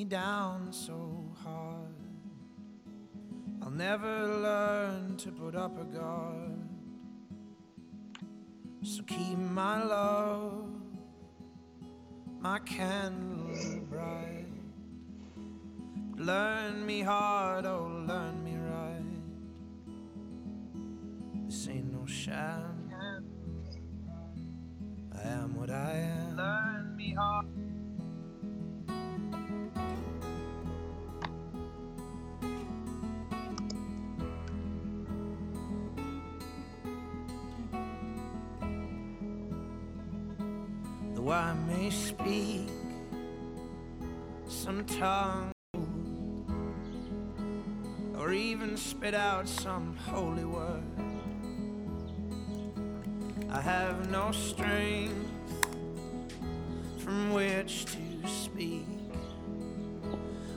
me down so hard. I'll never learn to put up a guard. So keep my love, my candle bright. Learn me hard, oh, learn me right. This ain't no sham. I am what I am. Learn me hard. Speak some tongue or even spit out some holy word. I have no strength from which to speak.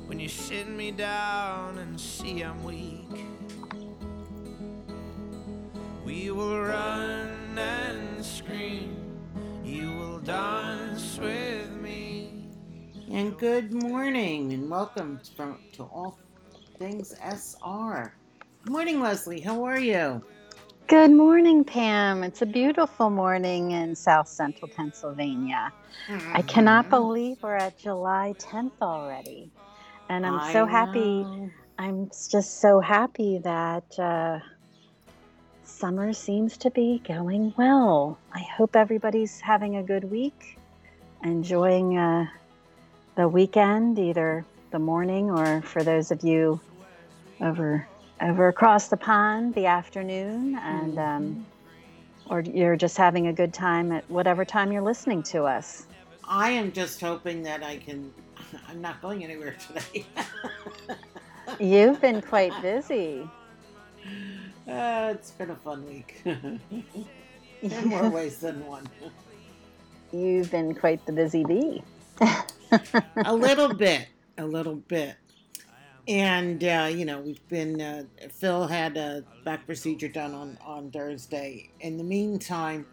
When you sit me down and see I'm weak, we will run And good morning, and welcome from, to All Things SR. Good morning, Leslie. How are you? Good morning, Pam. It's a beautiful morning in South Central Pennsylvania. I cannot Mhm. believe we're at July 10th already. And I'm I so happy. know. I'm just so happy that uh, summer seems to be going well. I hope everybody's having a good week, enjoying uh, the weekend, either the morning or for those of you over over across the pond, the afternoon, and um, or you're just having a good time at whatever time you're listening to us. I am just hoping that I can. I'm not going anywhere today. You've been quite busy. Uh, it's been a fun week. In more ways than one. You've been quite the busy bee. A little bit, a little bit. And uh, you know, we've been. Uh, Phil had a back procedure done on on Thursday. In the meantime,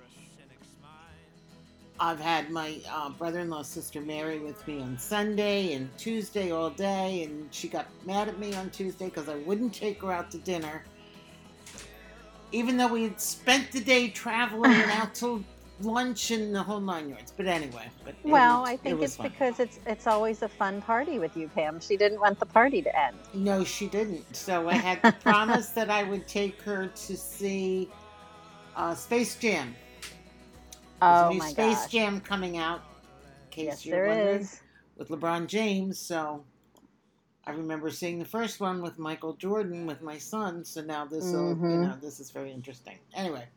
I've had my uh, brother-in-law, sister Mary, with me on Sunday and Tuesday all day, and she got mad at me on Tuesday because I wouldn't take her out to dinner, even though we had spent the day traveling and out to lunch and the whole nine yards. But anyway, but Well, was- I think was it's fun. because it's it's always a fun party with you, Pam. She didn't want the party to end. No, she didn't. So I had to promise that I would take her to see uh, Space Jam. There's Oh a new my Space gosh! Jam coming out. In case Yes, you're there wondering, is. with LeBron James. So I remember seeing the first one with Michael Jordan with my son. So now this will, you know, this is very interesting. Anyway,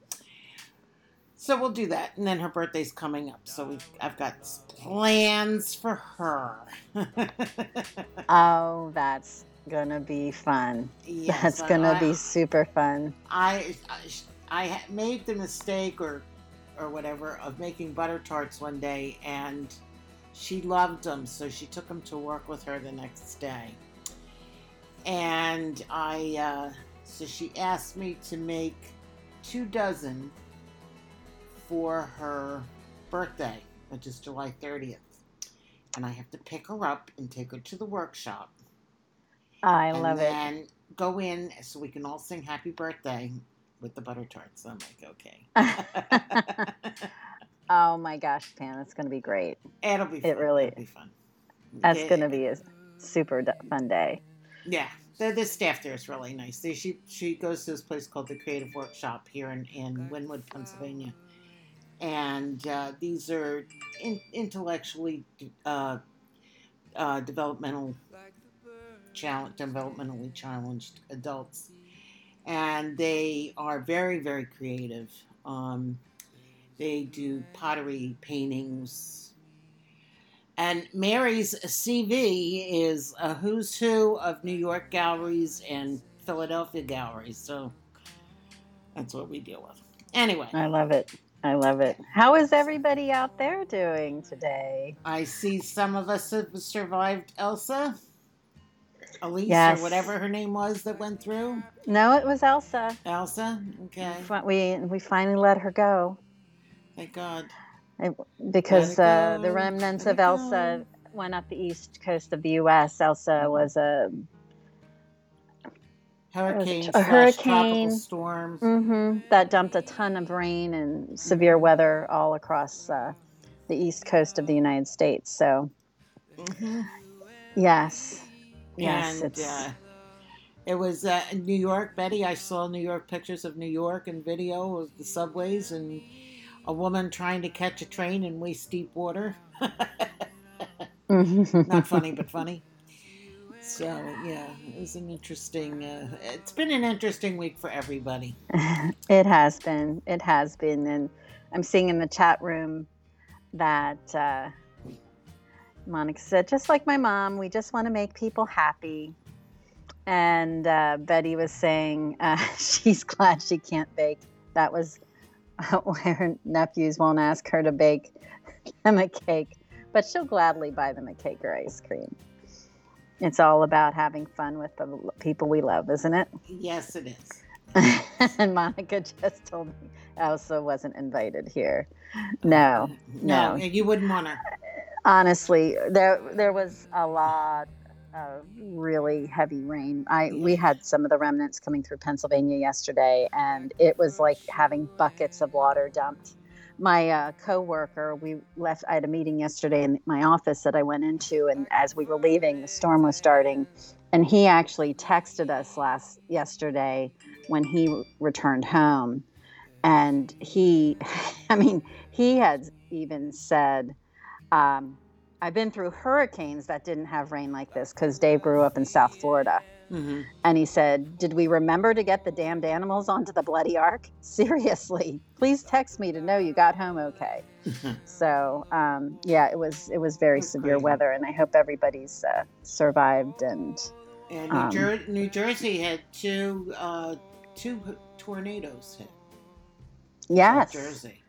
so we'll do that, and then her birthday's coming up. So we, I've got plans for her. Oh, that's gonna be fun. Yes, that's gonna I- be super fun. I I ha- made the mistake or or whatever of making butter tarts one day and she loved them so she took them to work with her the next day and I uh, so she asked me to make two dozen for her birthday which is July 30th and I have to pick her up and take her to the workshop I and love it. then go in so we can all sing happy birthday with the butter tarts. I'm like, okay. oh my gosh, Pam, it's gonna be great. It'll be fun. It really- It'll be fun. That's It- gonna be a super fun day. Yeah. The, the staff there is really nice. They, she she goes to this place called the Creative Workshop here in, in Wynnewood, Pennsylvania. And uh, these are in, intellectually uh, uh, developmental challenge, developmentally challenged adults, and they are very very creative. Um, they do pottery, paintings, and Mary's CV is a who's who of New York galleries and Philadelphia galleries. So that's what we deal with. Anyway, I love it. I love it. How is everybody out there doing today? I see some of us have survived Elsa, Elise, Yes. or whatever her name was that went through. No, it was Elsa. Elsa, okay, We we finally let her go thank God. It- because Let it uh, the remnants let of Elsa went up the east coast of the U.S. Elsa was a Hurricane, a hurricane. tropical storm. hmm that dumped a ton of rain and severe weather all across uh, the east coast of the United States. So, yes, yes, and it's uh, it was uh, in New York, Betty. I saw New York pictures of New York and video of the subways and a woman trying to catch a train in waist deep water. Not funny, but funny. So yeah, it was an interesting. Uh, it's been an interesting week for everybody. It has been. It has been. And I'm seeing in the chat room that uh, Monica said, just like my mom, we just want to make people happy. And uh, Betty was saying uh, she's glad she can't bake. That was why her nephews won't ask her to bake them a cake, but she'll gladly buy them a cake or ice cream. It's all about having fun with the people we love, isn't it? Yes, it is. and Monica just told me Elsa wasn't invited here. No, no, no. you wouldn't want to. Honestly, there there was a lot of really heavy rain. I we had some of the remnants coming through Pennsylvania yesterday, and it was like having buckets of water dumped. My uh, coworker, we left. I had a meeting yesterday in my office that I went into, and as we were leaving, the storm was starting, and he actually texted us last yesterday when he returned home, and he, I mean, he had even said. Um, I've been through hurricanes that didn't have rain like this because Dave grew up in South Florida. Hmm And he said, Did we remember to get the damned animals onto the bloody ark? Seriously, please text me to know you got home okay. So, um, yeah, it was it was very That's severe crazy. weather, and I hope everybody's uh, survived. And And New, Um, Jer- New Jersey had two uh, two tornadoes hit. yes, South Jersey,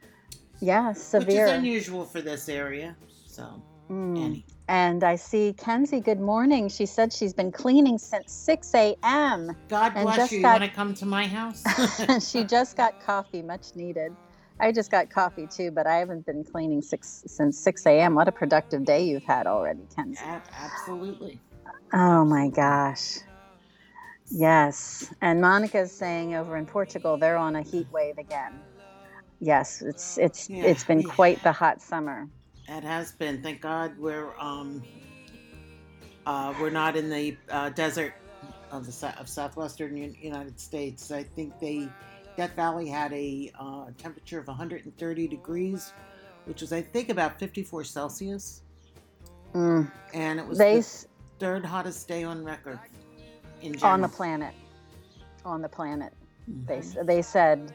yes, which severe. is unusual for this area. So, Mm. And I see Kenzie. Good morning. She said she's been cleaning since 6 a.m. God bless you. You want to come to my house? she just got coffee, much needed. I just got coffee too, but I haven't been cleaning six since 6 a.m. What a productive day you've had already, Kenzie. A- absolutely. Oh my gosh. Yes. And Monica's saying over in Portugal they're on a heat wave again. Yes, it's it's Yeah. it's been quite the hot summer. It has been. Thank God we're um uh, we're not in the uh, desert of the of southwestern United States. I think they Death Valley had a uh, temperature of 130 degrees, which was I think about 54 Celsius, Mm. and it was They the third hottest day on record in on the planet. On the planet. They Mhm. s- they said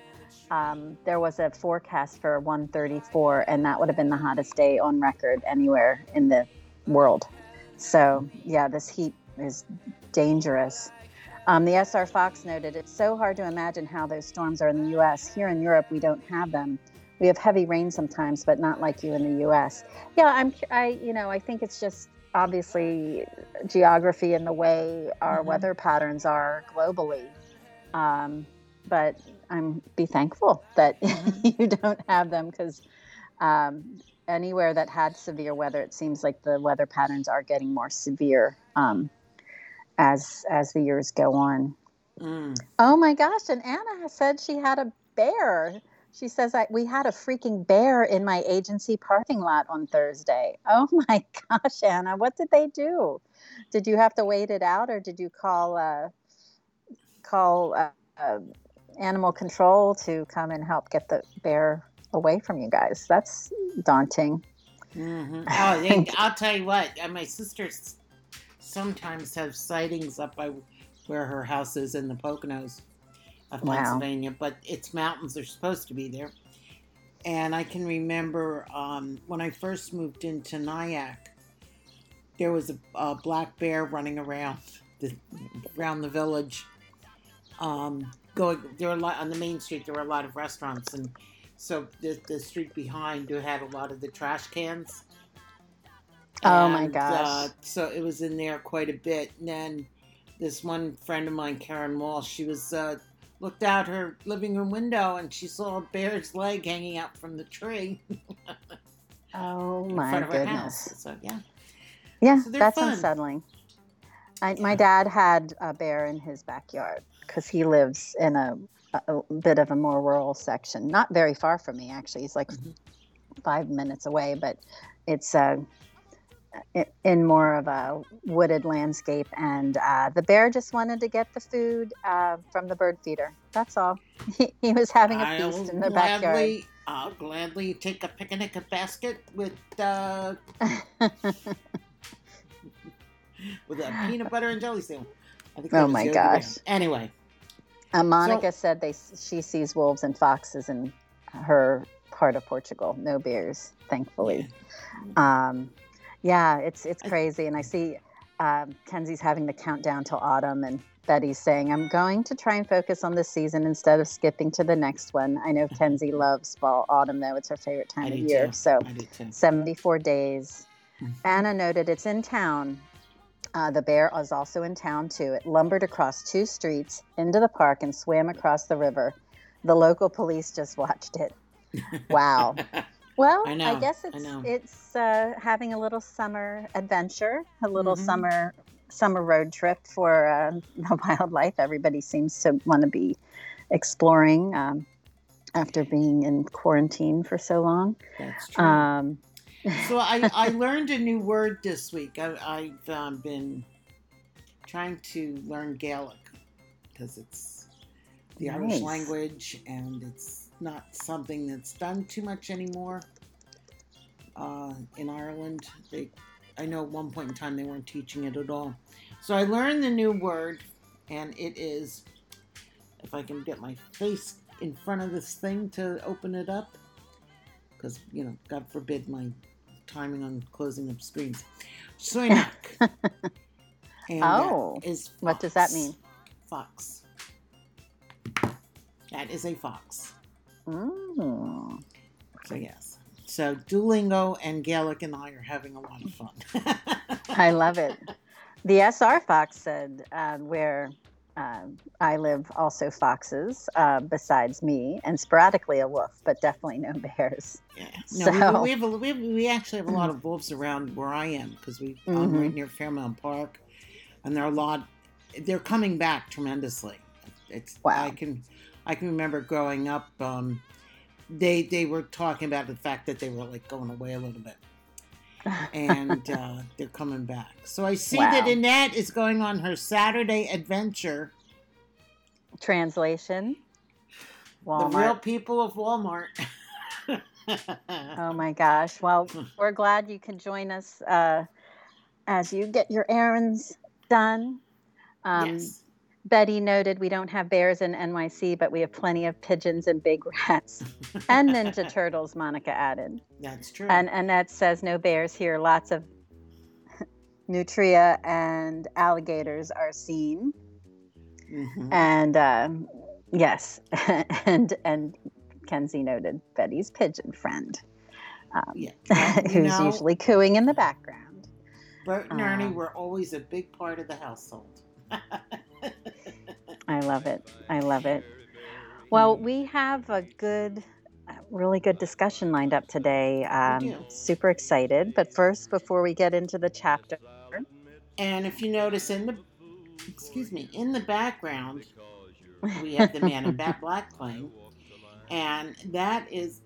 um, there was a forecast for 134, and that would have been the hottest day on record anywhere in the world. So yeah, this heat is dangerous. Um, the SR Fox noted it's so hard to imagine how those storms are in the U.S. Here in Europe, we don't have them. We have heavy rain sometimes, but not like you in the U.S. Yeah, I'm. I you know I think it's just obviously geography and the way our Mhm. weather patterns are globally. Um, but I'm be thankful that Mhm. you don't have them because um, anywhere that had severe weather, it seems like the weather patterns are getting more severe um, as as the years go on. Mm. Oh my gosh! And Anna said she had a bear. She says I, we had a freaking bear in my agency parking lot on Thursday. Oh my gosh, Anna, what did they do? Did you have to wait it out, or did you call uh, call uh, uh, animal control to come and help get the bear away from you guys? That's daunting. hmm Oh, they, I'll tell you what. uh, My sisters sometimes have sightings up by where her house is in the Poconos of Wow. Pennsylvania, but it's mountains. They're supposed to be there. And I can remember um, when I first moved into Nyack, there was a, a black bear running around the around the village. Um, going there were a lot on the main street. There were a lot of restaurants, and so the, the street behind had a lot of the trash cans. Oh my And, gosh. Uh, so it was in there quite a bit. And then this one friend of mine, Karen Walsh, she was uh, looked out her living room window and she saw a bear's leg hanging out from the tree Oh my front of her goodness. So yeah, Yeah, So that's fun. unsettling. I, my dad had a bear in his backyard because he lives in a, a, bit of a more rural section, not very far from me actually. He's like Mhm. five minutes away, but it's uh, in more of a wooded landscape. And uh, the bear just wanted to get the food uh, from the bird feeder. That's all. He, he was having a I'll feast in the backyard. gladly, I'll gladly take a picnic basket with uh, with a peanut butter and jelly sandwich. I think Oh my gosh. Anyway, Uh, Monica said they she sees wolves and foxes in her part of Portugal. No bears, thankfully. Um, yeah, it's it's crazy, and I see um, Kenzie's having the countdown till autumn, and Betty's saying, "I'm going to try and focus on this season instead of skipping to the next one." I know Kenzie loves fall, autumn though; it's her favorite I time of year. too. So, I 74 days. Mhm. Anna noted it's in town. Uh, the bear was also in town too. It lumbered across two streets into the park and swam across the river. The local police just watched it. Wow. Well, I I, guess I it's know. it's uh, having a little summer adventure, a little Mhm. summer summer road trip for uh, the wildlife. Everybody seems to want to be exploring um, after being in quarantine for so long. That's true. Um, so I, I learned a new word this week. I, I've um, been trying to learn Gaelic because it's the Irish language and it's not something that's done too much anymore uh, in Ireland. They, I know at one point in time they weren't teaching it at all. So I learned the new word, and it is, if I can get my face in front of this thing to open it up, because you know, God forbid my timing on closing up screens. That Oh, is what does that mean? Fox. That is a fox. mm. So yes. So Duolingo and Gaelic and I are having a lot of fun. I love it. The SR Fox said, um, where um, I live, also foxes, uh, besides me, and sporadically a wolf, but definitely no bears. Yeah. No, So- we, we, have a, we, have, we actually have a lot of wolves around where I am because we I'm Mhm. right near Fairmount Park, and there are a lot. They're coming back tremendously. It's Wow. I can I can remember growing up. Um, they they were talking about the fact that they were like going away a little bit, and uh, they're coming back. So I see that Annette is going on her Saturday adventure. Translation The real people of Walmart. Oh my gosh. Well, we're glad you can join us uh, as you get your errands done. Um, yes. Betty noted we don't have bears in NYC, but we have plenty of pigeons and big rats and Ninja Turtles, Monica added. That's true. And Annette says no bears here. Lots of nutria and alligators are seen. Mhm. And um, yes, and and Kenzie noted Betty's pigeon friend, um, Yeah. Well, who's know, usually cooing in the background. Bert and Ernie Um, were always a big part of the household. I love it. I love it. Well, we have a good, really good discussion lined up today. Um, super excited. But first, before we get into the chapter, And if you notice in the, excuse me, in the background, we have the Man in Black playing, and that is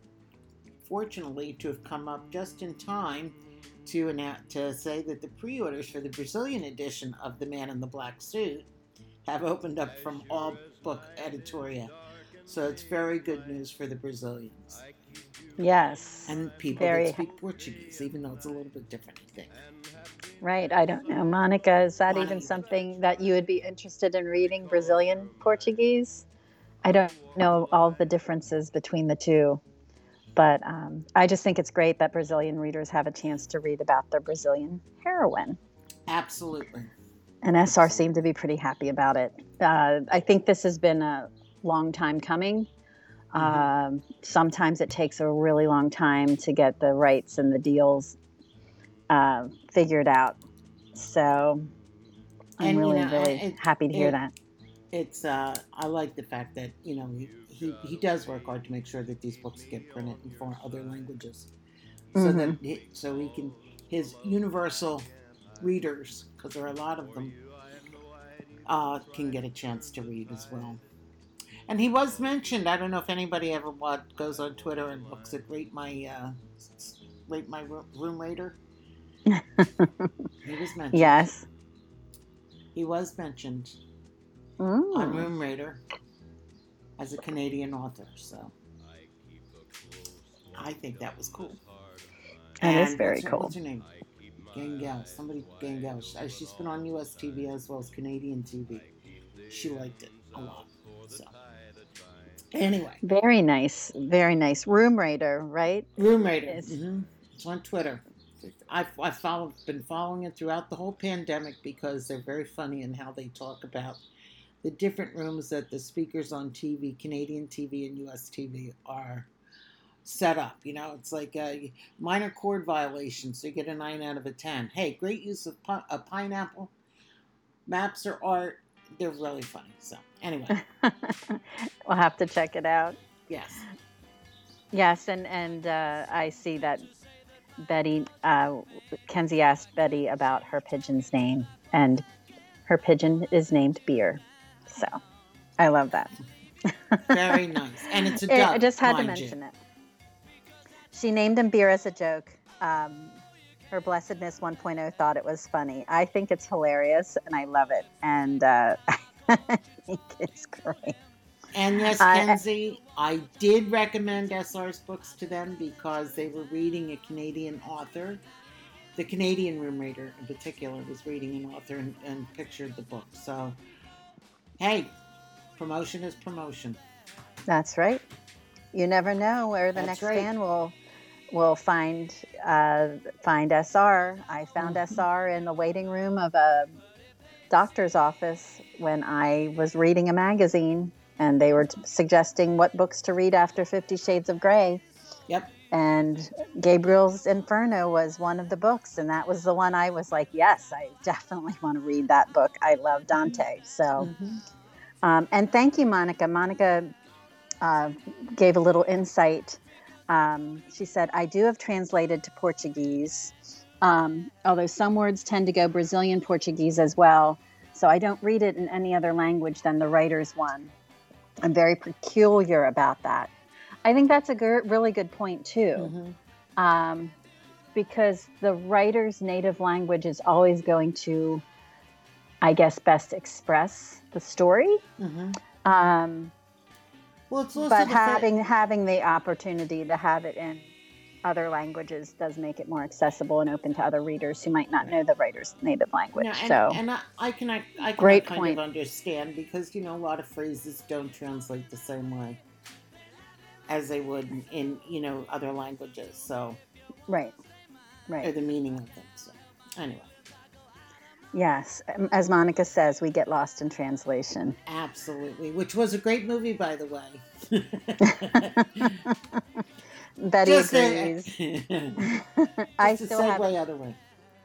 fortunately to have come up just in time to announce to say that the pre-orders for the Brazilian edition of the Man in the Black Suit have opened up from all book editoria. So it's very good news for the Brazilians yes, and people Very that speak Portuguese, even though it's a little bit different, I think. right. I don't know, Monica. Is that even something that you would be interested in reading? Brazilian Portuguese? I don't know all the differences between the two, but um, I just think it's great that Brazilian readers have a chance to read about their Brazilian heroine. Absolutely. And SR seemed to be pretty happy about it. Uh, I think this has been a long time coming. Um, sometimes it takes a really long time to get the rights and the deals uh, figured out. So I'm And, you really, know, really it- happy to hear it- that. it's uh I like the fact that you know he, he he does work hard to make sure that these books get printed in four other languages, so that Mm-hmm. he, so he can his universal readers, because there are a lot of them, uh, can get a chance to read as well. And he was mentioned. I don't know if anybody ever what goes on Twitter and looks at rate my uh, rate my room rater. he was mentioned. Yes. He was mentioned Mm. on Room Rater as a Canadian author. So I think that was cool. That is And very what's her- cool. What's her name? Gangel. Somebody Gangel. Uh, She's been on U.S. TV as well as Canadian TV. She liked it a lot. So anyway, Very nice. Very nice. Room Rater, right? Room Rater. Yes. hmm It's on Twitter. I've, I've followed, been following it throughout the whole pandemic because they're very funny in how they talk about the different rooms that the speakers on TV, Canadian TV and US TV, are set up. You know, it's like a minor cord violation, so you get a 9 out of a 10. Hey, great use of pi- a pineapple. Maps are art. They're really funny. So, anyway, we'll have to check it out. yes. Yes, and and uh, I see that Betty uh, Kenzie asked Betty about her pigeon's name, and her pigeon is named Beer. So I love that. Very nice. And it's a I- duck. I just had to mind you. mention it. She named him Beer as a joke. Um, her blessedness 1.0 thought it was funny. I think it's hilarious, and I love it. And uh, I think it's great. And yes, Kenzie, I did recommend SR's books to them because they were reading a Canadian author. The Canadian room rater, in particular, was reading an author and, and pictured the book. So, hey, promotion is promotion. That's right. You never know where the That's next right. fan will will find uh, find SR. I found Mhm. SR in the waiting room of a doctor's office when I was reading a magazine, and they were t- suggesting what books to read after Fifty Shades of Grey. Yep. And Gabriel's Inferno was one of the books, and that was the one I was like, yes, I definitely want to read that book. I love Dante. So. Um, and thank you, Monica. Monica uh, gave a little insight. Um, she said, I do have translated to Portuguese, um, although some words tend to go Brazilian Portuguese as well. So I don't read it in any other language than the writer's one. I'm very peculiar about that. I think that's a really good point, too Mhm. um, because the writer's native language is always going to, I guess, best express the story. Mhm. Well, but the fact- having having the opportunity to have it in other languages does make it more accessible and open to other readers who might not know the writer's native language. No, and, so and I, I can I, I can Great kind point. of understand because you know a lot of phrases don't translate the same way as they would in, in you know other languages. So right, right, or the meaning of them. So anyway, yes. Um, As Monica says, we get lost in translation. absolutely, which was a great movie by the way. Betty Just agrees. a, I still have segue other way.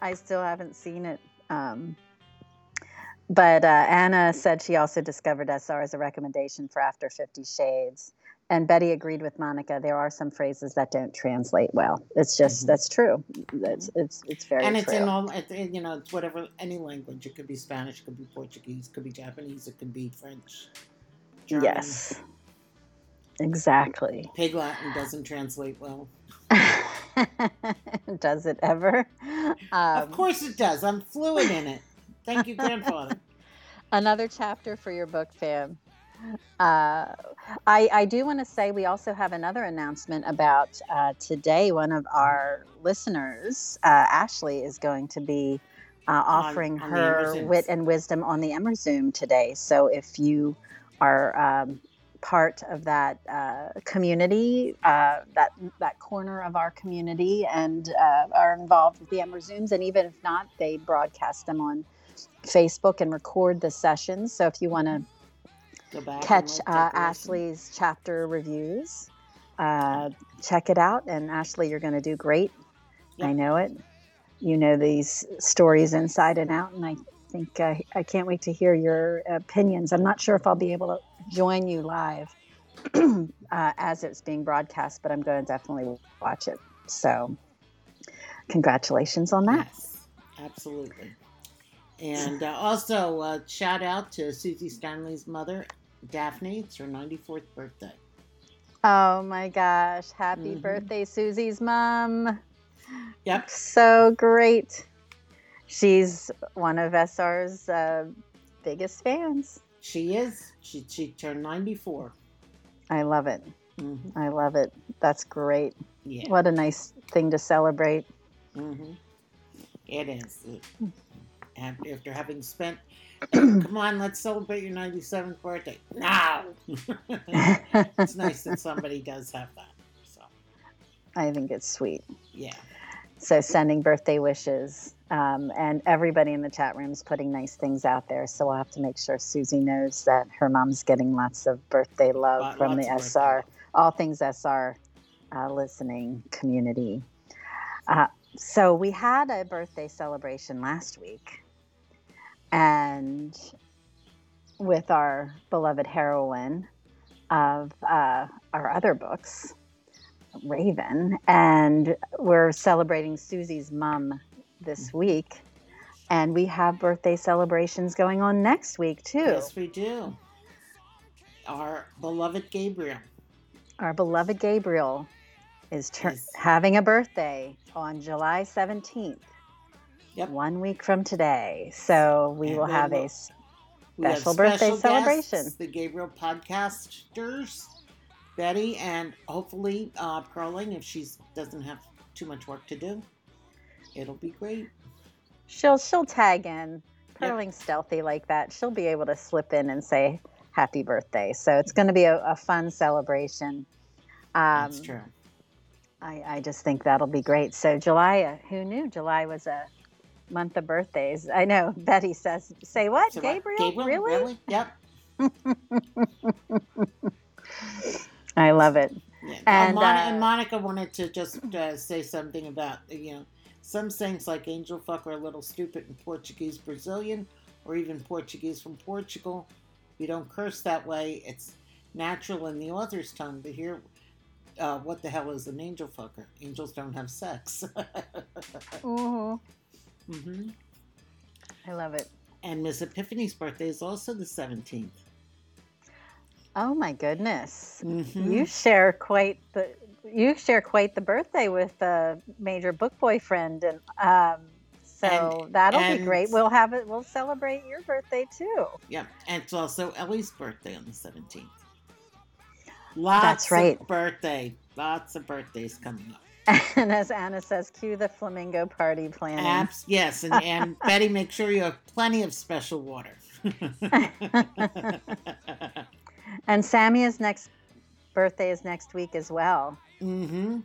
I still haven't seen it. Um, but uh, Anna said she also discovered SR as a recommendation for After Fifty Shades. And Betty agreed with Monica. There are some phrases that don't translate well. It's just Mhm. that's true. It's it's it's very and true. it's in all it's, you know it's whatever any language it could be spanish it could be portuguese it could be japanese it could be french German. yes, exactly. pig latin doesn't translate well Does it ever? of Um, course it does i'm fluent in it thank you grandfather another chapter for your book fam uh, I, I do want to say we also have another announcement about uh, today. One of our listeners uh, ashley is going to be uh, offering on the her wit and wisdom on the Emerzoom today. So if you are um, part of that uh, community uh, that that corner of our community and uh, are involved with the Emerzooms and even if not they broadcast them on Facebook and record the sessions. So if you want to Go back and catch uh, take a listen. Ashley's chapter reviews, uh, check it out. And Ashley, you're going to do great. I know it. You know these stories inside and out, and I think uh, I can't wait to hear your opinions. I'm not sure if I'll be able to join you live uh, as it's being broadcast, but I'm going to definitely watch it. So, congratulations on that. Yes. Absolutely. And uh, also, uh, shout out to Susie Stanley's mother, Daphne. It's her 94th birthday. Oh my gosh. Happy Mhm. birthday, Susie's mom. Yep. So great. She's one of SR's uh, biggest fans. She is. She, she turned 94. I love it. hmm I love it. That's great. Yeah. What a nice thing to celebrate. Mm-hmm. It is. It- and after having spent, come on, let's celebrate your 97th birthday. Now! it's nice that somebody does have that. So, I think it's sweet. yeah. So sending birthday wishes, um, and everybody in the chat room is putting nice things out there. So we'll have to make sure Susie knows that her mom's getting lots of birthday love Lot- from the lots of birthday SR, all things SR uh, listening community. Uh, so we had a birthday celebration last week, and with our beloved heroine of uh, our other books, Raven, and we're celebrating Susie's mom this week. And we have birthday celebrations going on next week, too. Yes, we do. Our beloved Gabriel. Our beloved Gabriel is tur- Yes. having a birthday on July 17th, Yep. one week from today. So we And will have will- a s- We have Special birthday guests, celebration. the Gabriel podcasters, Betty, and hopefully uh, Pearling if she doesn't have too much work to do. It'll be great. she'll she'll tag in. Yep. Stealthy like that. She'll be able to slip in and say happy birthday. So it's going to be a, a fun celebration. Um, That's true. I, I just think that'll be great. So July, uh, who knew July was a month of birthdays? I know Betty says, say what? So what? Gabriel? Really? Yep. I love it. Yeah. And, Mon- uh, and Monica wanted to just uh, say something about you know some things like angel fuck are a little stupid in Portuguese, Brazilian, or even Portuguese from Portugal. We don't curse that way. It's natural in the author's tongue to hear. Uh, what the hell is an angel fucker? Angels don't have sex. hmm hmm I love it. And Miss Epiphany's birthday is also the 17th. Oh my goodness. Mm-hmm. You share quite the you share quite the birthday with a major book boyfriend, and um, so And- that'll be great. We'll have it. We'll celebrate your birthday too. Yeah, and it's also Ellie's birthday on the 17th. Lots That's right. of birthday. Lots of birthdays coming up. And as Anna says, cue the flamingo party planning. Abs- yes, and, and Betty, make sure you have plenty of special water. And Sammy's next birthday is next week as well. mm-hmm.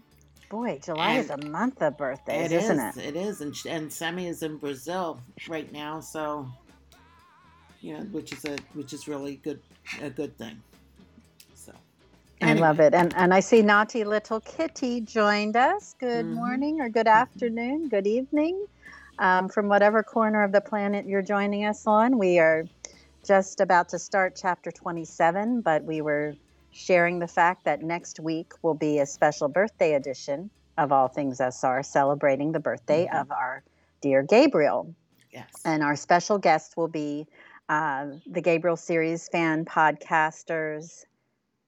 Boy, July is a month of birthdays, It is, isn't it? It is, and and Sammy is in Brazil right now, so you know, which is a which is really good a good thing. I love it. And and I see naughty little kitty joined us. Good Mhm. morning or good afternoon, good evening. Um, from whatever corner of the planet you're joining us on. We are just about to start chapter 27, but we were sharing the fact that next week will be a special birthday edition of All Things SR, celebrating the birthday Mhm. of our dear Gabriel. Yes. And our special guest will be uh, the Gabriel Series fan podcasters,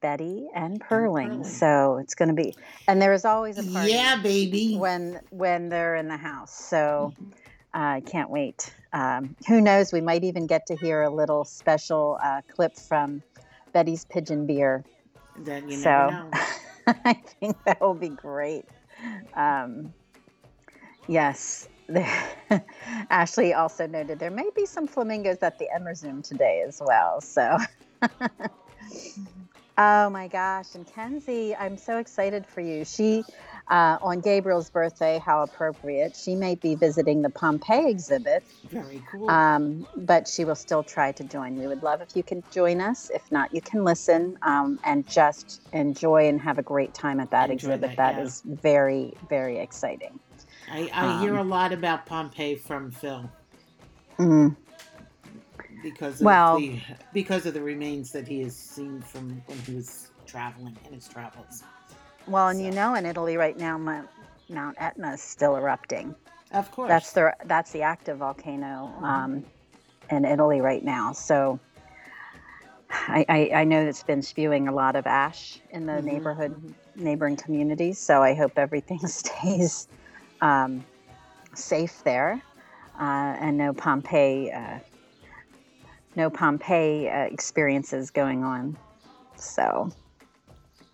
Betty and Perling. Perling. So it's going to be, and there is always a party yeah, baby. when when they're in the house. So I can't wait. Um, who knows? We might even get to hear a little special uh, clip from Betty's Pigeon Beer. then you so- know. I think that will be great. Um, yes. Ashley also noted there may be some flamingos at the Emmer Zoom today as well. So, oh my gosh. And Kenzie, I'm so excited for you. She, uh, on Gabriel's birthday, how appropriate, she may be visiting the Pompeii exhibit Very cool. um, but she will still try to join. We would love if you can join us. If not, you can listen um, and just enjoy and have a great time at that Enjoy exhibit. that, That yeah. is very, very exciting. I, I hear a um, lot about Pompeii from Phil Mm, because of Well- the because of the remains that he has seen from when he was traveling in his travels. Well, and you know, in Italy right now, Mount, Mount Etna is still erupting. Of course. That's the that's the active volcano um, in Italy right now. So I, I, I know it's been spewing a lot of ash in the Mhm, neighborhood neighboring communities. So I hope everything stays um, safe there, uh, and no Pompeii uh, no Pompeii uh, experiences going on. So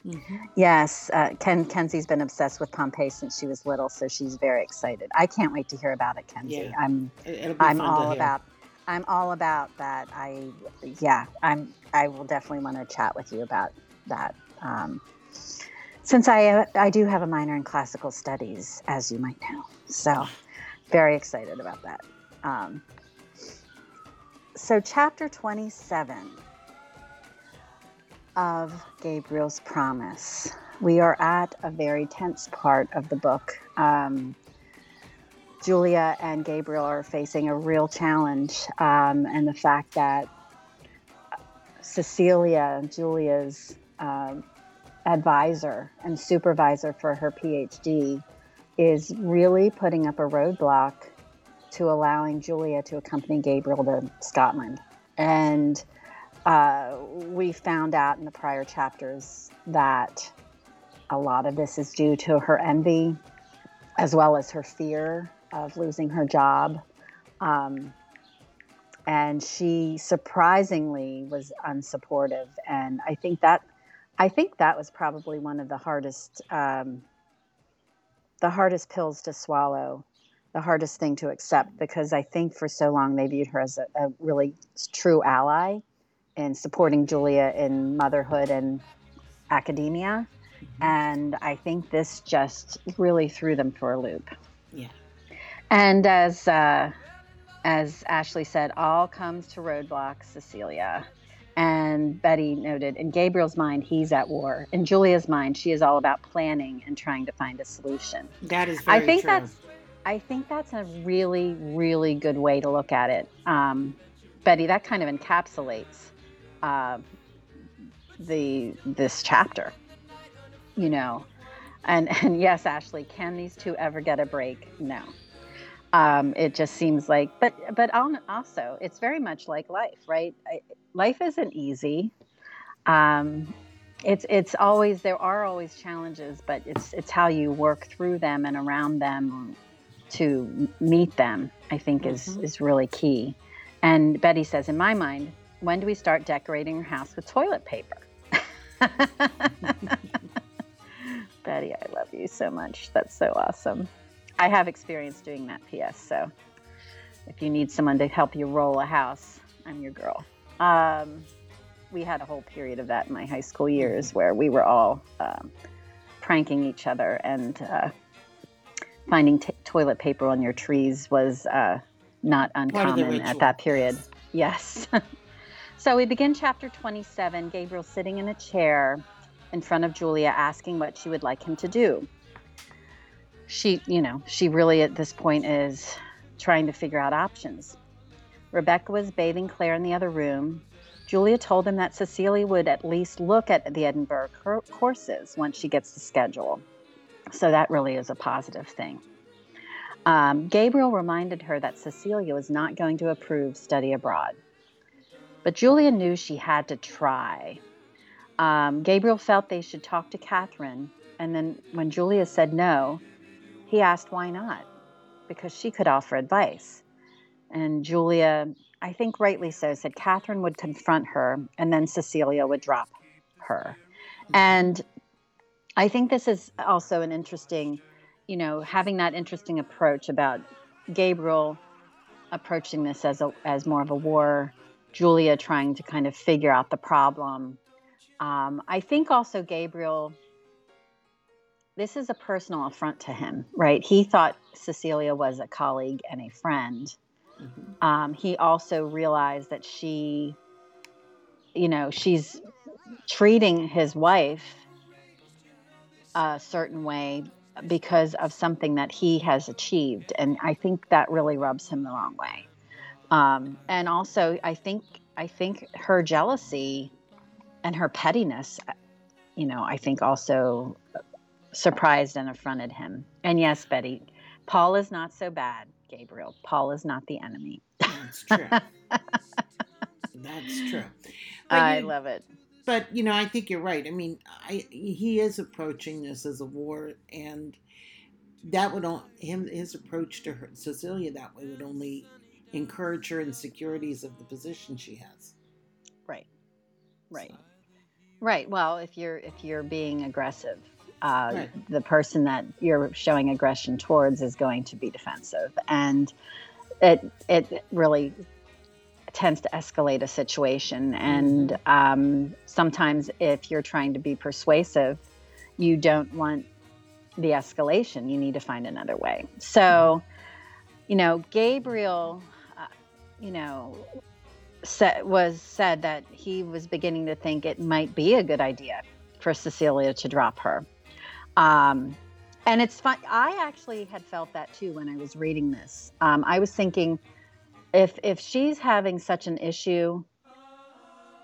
Mhm. yes, uh, Ken Kenzie's been obsessed with Pompeii since she was little, so she's very excited. I can't wait to hear about it, Kenzie. Yeah. I'm It- It'll be I'm all about I'm all about that. I yeah, I'm I will definitely want to chat with you about that. Um, since I I do have a minor in classical studies, as you might know, so very excited about that. Um, so chapter 27 of Gabriel's Promise. We are at a very tense part of the book. Um, Julia and Gabriel are facing a real challenge, um, and the fact that Cecilia, Julia's um, advisor and supervisor for her PhD, is really putting up a roadblock to allowing Julia to accompany Gabriel to Scotland. And uh, we found out in the prior chapters that a lot of this is due to her envy as well as her fear of losing her job. Um, and she surprisingly was unsupportive. And I think that I think that was probably one of the hardest um, the hardest pills to swallow, the hardest thing to accept, because I think for so long they viewed her as a, a really true ally in supporting Julia in motherhood and academia. And I think this just really threw them for a loop. Yeah. And as uh, as Ashley said, all comes to roadblocks, Cecilia. And Betty noted, in Gabriel's mind, he's at war. In Julia's mind, she is all about planning and trying to find a solution. That is very I think true. that's I think that's a really, really good way to look at it. Um, Betty, that kind of encapsulates uh, the this chapter. You know, and and yes, Ashley, can these two ever get a break? No. Um, it just seems like, but but also, it's very much like life, right? I, life isn't easy. Um, it's it's always there are always challenges, but it's it's how you work through them and around them to meet them. I think is Mhm. is really key. And Betty says, in my mind, when do we start decorating your house with toilet paper? Betty, I love you so much. That's so awesome. I have experience doing that, P.S. So if you need someone to help you roll a house, I'm your girl. Um, we had a whole period of that in my high school years where we were all um, pranking each other and uh, finding t- toilet paper on your trees was uh, not Part of the uncommon at that period. Yes. so we begin chapter 27. Gabriel sitting in a chair in front of Julia, asking what she would like him to do. She, you know, she really at this point is trying to figure out options. Rebecca was bathing Claire in the other room. Julia told him that Cecilia would at least look at the Edinburgh courses once she gets the schedule. So that really is a positive thing. Um, Gabriel reminded her that Cecilia was not going to approve study abroad. But Julia knew she had to try. Um, Gabriel felt they should talk to Catherine, and then when Julia said no, he asked why not, because she could offer advice. And Julia, I think rightly so, said Catherine would confront her, and then Cecilia would drop her. And I think this is also an interesting, you know, having that interesting approach about Gabriel approaching this as a as more of a war, Julia trying to kind of figure out the problem. Um, I think also Gabriel. This is a personal affront to him, right? He thought Cecilia was a colleague and a friend. Mhm. Um, he also realized that she, you know, she's treating his wife a certain way because of something that he has achieved. And I think that really rubs him the wrong way. Um, and also, I think I think her jealousy and her pettiness, you know, I think also surprised and affronted him. And yes, Betty, Paul is not so bad, Gabriel. Paul is not the enemy. That's true. That's true. But I you- love it. But you know, I think you're right. I mean, I he is approaching this as a war, and that would on him his approach to her, Cecilia that way would only encourage her insecurities of the position she has. Right. Right. So, Right. Well, if you're if you're being aggressive, uh, Right. the person that you're showing aggression towards is going to be defensive, and it it really tends to escalate a situation. And um, sometimes, if you're trying to be persuasive, you don't want the escalation. You need to find another way. So, you know, Gabriel, uh, you know, said, was said that he was beginning to think it might be a good idea for Cecilia to drop her. Um, and it's fun. I actually had felt that too when I was reading this. Um, I was thinking, if if she's having such an issue,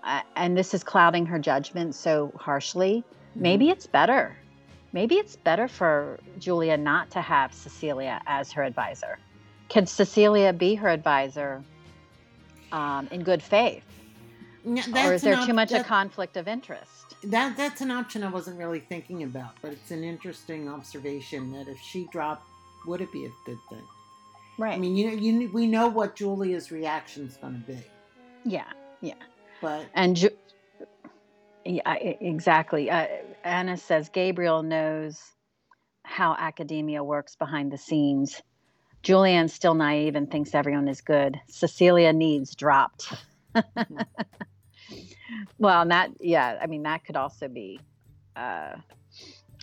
uh, and this is clouding her judgment so harshly, maybe it's better. Maybe it's better for Julia not to have Cecilia as her advisor. Can Cecilia be her advisor um, in good faith? Yeah, or is there too much a conflict of interest? That that's an option I wasn't really thinking about, but it's an interesting observation that if she dropped, would it be a good thing? Right. I mean, you know, you we know what Julia's reaction's going to be, yeah. Yeah. But And Ju- yeah, exactly. Uh, Anna says Gabriel knows how academia works behind the scenes. Julian's still naive and thinks everyone is good. Cecilia needs dropped. well, and that, yeah, I mean, that could also be. Uh,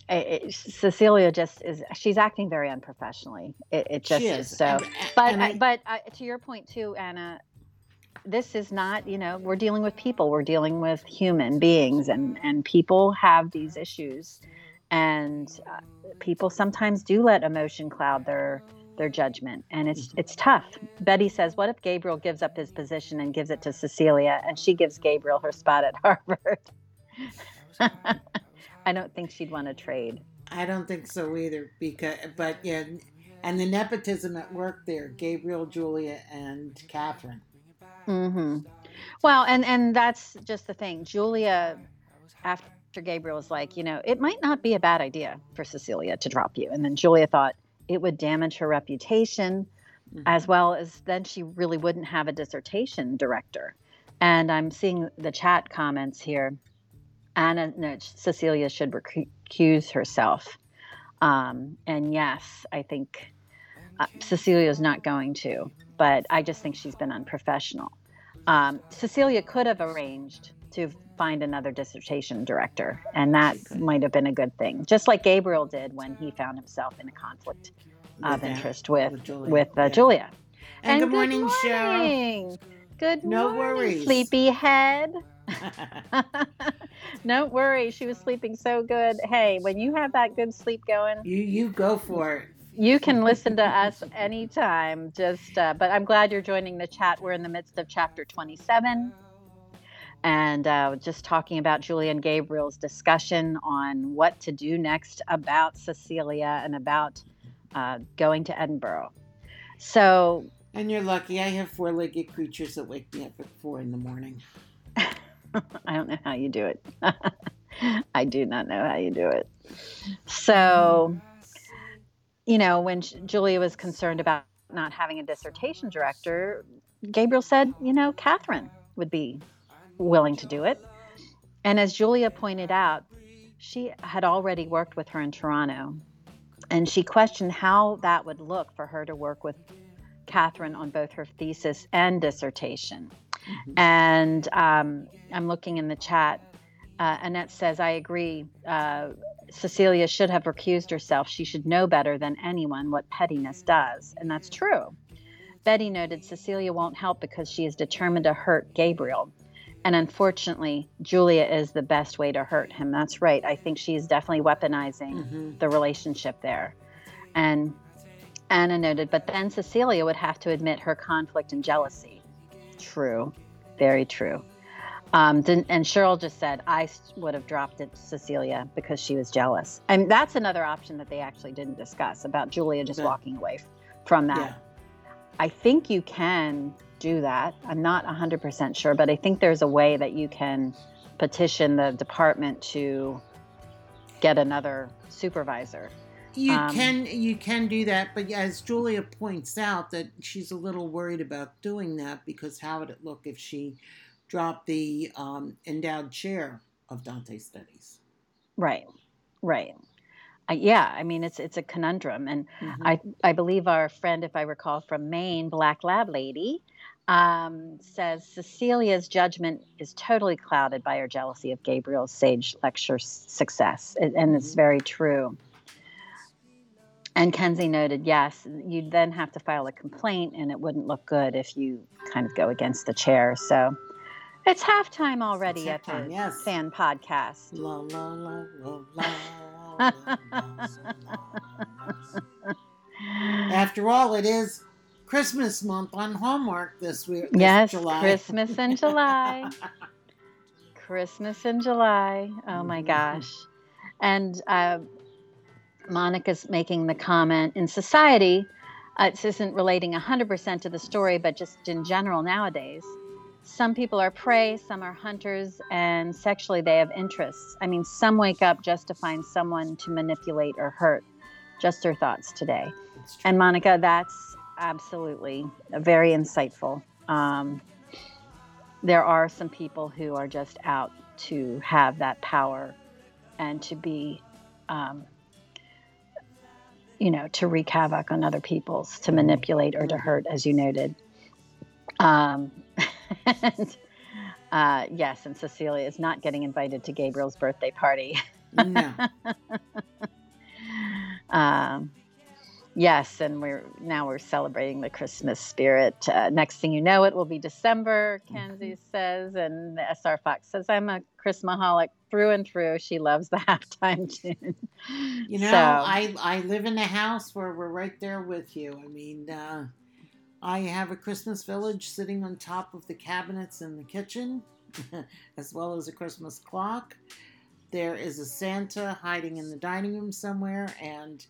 Eh, eh, it, it- Cecilia just is, she's acting very unprofessionally. It, it just is. is. So, And- but and I, but I, to your point too, Anna, this is not you know we're dealing with people, we're dealing with human beings, and and people have these issues, and uh, people sometimes do let emotion cloud their their judgment, and it's mm-hmm. it's tough. Betty says, "What if Gabriel gives up his position and gives it to Cecilia, and she gives Gabriel her spot at Harvard?" I don't think she'd want to trade. I don't think so either. Because, but yeah, and the nepotism at work there: Gabriel, Julia, and Catherine. Mm-hmm. Well, and and that's just the thing. Julia, after Gabriel was like, you know, it might not be a bad idea for Cecilia to drop you, and then Julia thought it would damage her reputation, Mhm. as well as then she really wouldn't have a dissertation director. And I'm seeing the chat comments here. Anna, no, Cecilia should recuse herself. Um, and yes, I think uh, Cecilia is not going to, but I just think she's been unprofessional. Um, Cecilia could have arranged to find another dissertation director, and that might have been a good thing, just like Gabriel did when he found himself in a conflict of With that- interest with with Julia, with uh, yeah. Julia. And, good morning, Cheryl. morning. Good No morning, worries. sleepyhead. Don't worry, she was sleeping so good. Hey, when you have that good sleep going, you you go for it. you can listen to us anytime. Just, uh, but I'm glad you're joining the chat. We're in the midst of chapter 27, and uh, just talking about Julian Gabriel's discussion on what to do next about Cecilia and about uh, going to Edinburgh. So And you're lucky. I have four-legged creatures that wake me up at four in the morning. I don't know how you do it. I do not know how you do it. So, you know, when Julia was concerned about not having a dissertation director, Gabriel said, you know, Catherine would be willing to do it. And as Julia pointed out, she had already worked with her in Toronto. And she questioned how that would look for her to work with Catherine on both her thesis and dissertation. Mhm. And um, I'm looking in the chat. Uh, Annette says, I agree. Uh, Cecilia should have recused herself. She should know better than anyone what pettiness does. And that's true. Betty noted Cecilia won't help because she is determined to hurt Gabriel. And unfortunately, Julia is the best way to hurt him. That's right. I think she is definitely weaponizing Mhm. the relationship there. And Anna noted, but then Cecilia would have to admit her conflict and jealousy. True, very true. Um, didn't, and Cheryl just said I would have dropped it to Cecilia because she was jealous. And that's another option that they actually didn't discuss about Julia just Yeah. walking away from that. Yeah. I think you can do that. I'm not 100% sure, but I think there's a way that you can petition the department to get another supervisor. You Um, can you can do that, but as Julia points out, that she's a little worried about doing that because how would it look if she dropped the um, endowed chair of Dante Studies? Right. Right. Uh, yeah, I mean it's it's a conundrum and Mhm. I, I believe our friend, if I recall from Maine, Black Lab Lady, um, says Cecilia's judgment is totally clouded by her jealousy of Gabriel's sage lecture success. And, and it's Mhm. very true. And Kenzie noted, yes, you'd then have to file a complaint, and it wouldn't look good if you kind of go against the chair. So it's halftime already It's at the yes. fan podcast. La la la la la. la. After all, it is Christmas month on Hallmark this week. this Yes, July. Christmas in July. Christmas in July. Oh my Mhm. gosh. And uh, Monica's making the comment in society, uh, this isn't relating 100% to the story, but just in general nowadays. Some people are prey, some are hunters, and sexually they have interests. I mean, some wake up just to find someone to manipulate or hurt. Just her thoughts today. And Monica, that's absolutely very insightful. Um, there are some people who are just out to have that power and to be, um, you know, to wreak havoc on other people's, to manipulate or to hurt, as you noted. Um, and, uh, yes, and Cecilia is not getting invited to Gabriel's birthday party. no. um, yes, and we're now we're celebrating the Christmas spirit. Uh, next thing you know, it will be December. Kenzie says, and SR Fox says, "I'm a Christmaholic through and through." She loves the halftime tune. You know, So- I I live in a house where we're right there with you. I mean, uh, I have a Christmas village sitting on top of the cabinets in the kitchen, as well as a Christmas clock. There is a Santa hiding in the dining room somewhere, and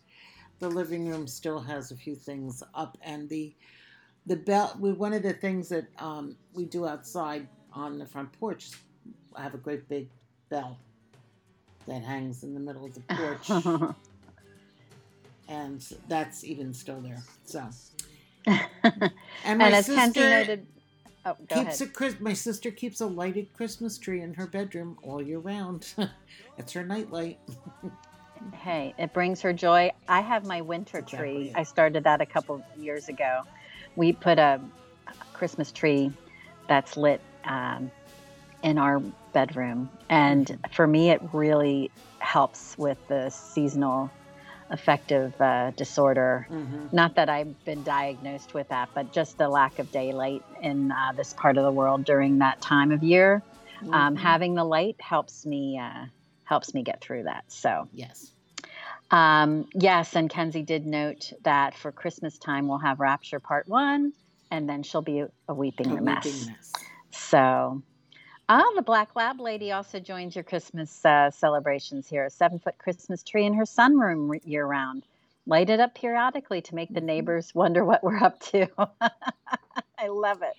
the living room still has a few things up. And the the bell. We, one of the things that um, we do outside on the front porch I have a great big bell that hangs in the middle of the porch and that's even still there. So, and my as sister noted, oh, keeps ahead. a my sister keeps a lighted Christmas tree in her bedroom all year round. it's her nightlight. Hey, it brings her joy. I have my winter exactly tree. it. I started that a couple years ago. We put a Christmas tree that's lit um, in our bedroom, and Mm-hmm. for me, it really helps with the seasonal affective uh, disorder. Mm-hmm. Not that I've been diagnosed with that, but just the lack of daylight in uh, this part of the world during that time of year. Um, Mm-hmm. having the light helps me uh, helps me get through that. So. yes, Um, yes, and Kenzie did note that for Christmas time we'll have Rapture Part One, and then she'll be a weeping a mess. weeping mess. So, oh, the Black Lab lady also joins your Christmas uh, celebrations here. A seven-foot Christmas tree in her sunroom re- year-round, lighted up periodically to make the Mhm. neighbors wonder what we're up to. I love it.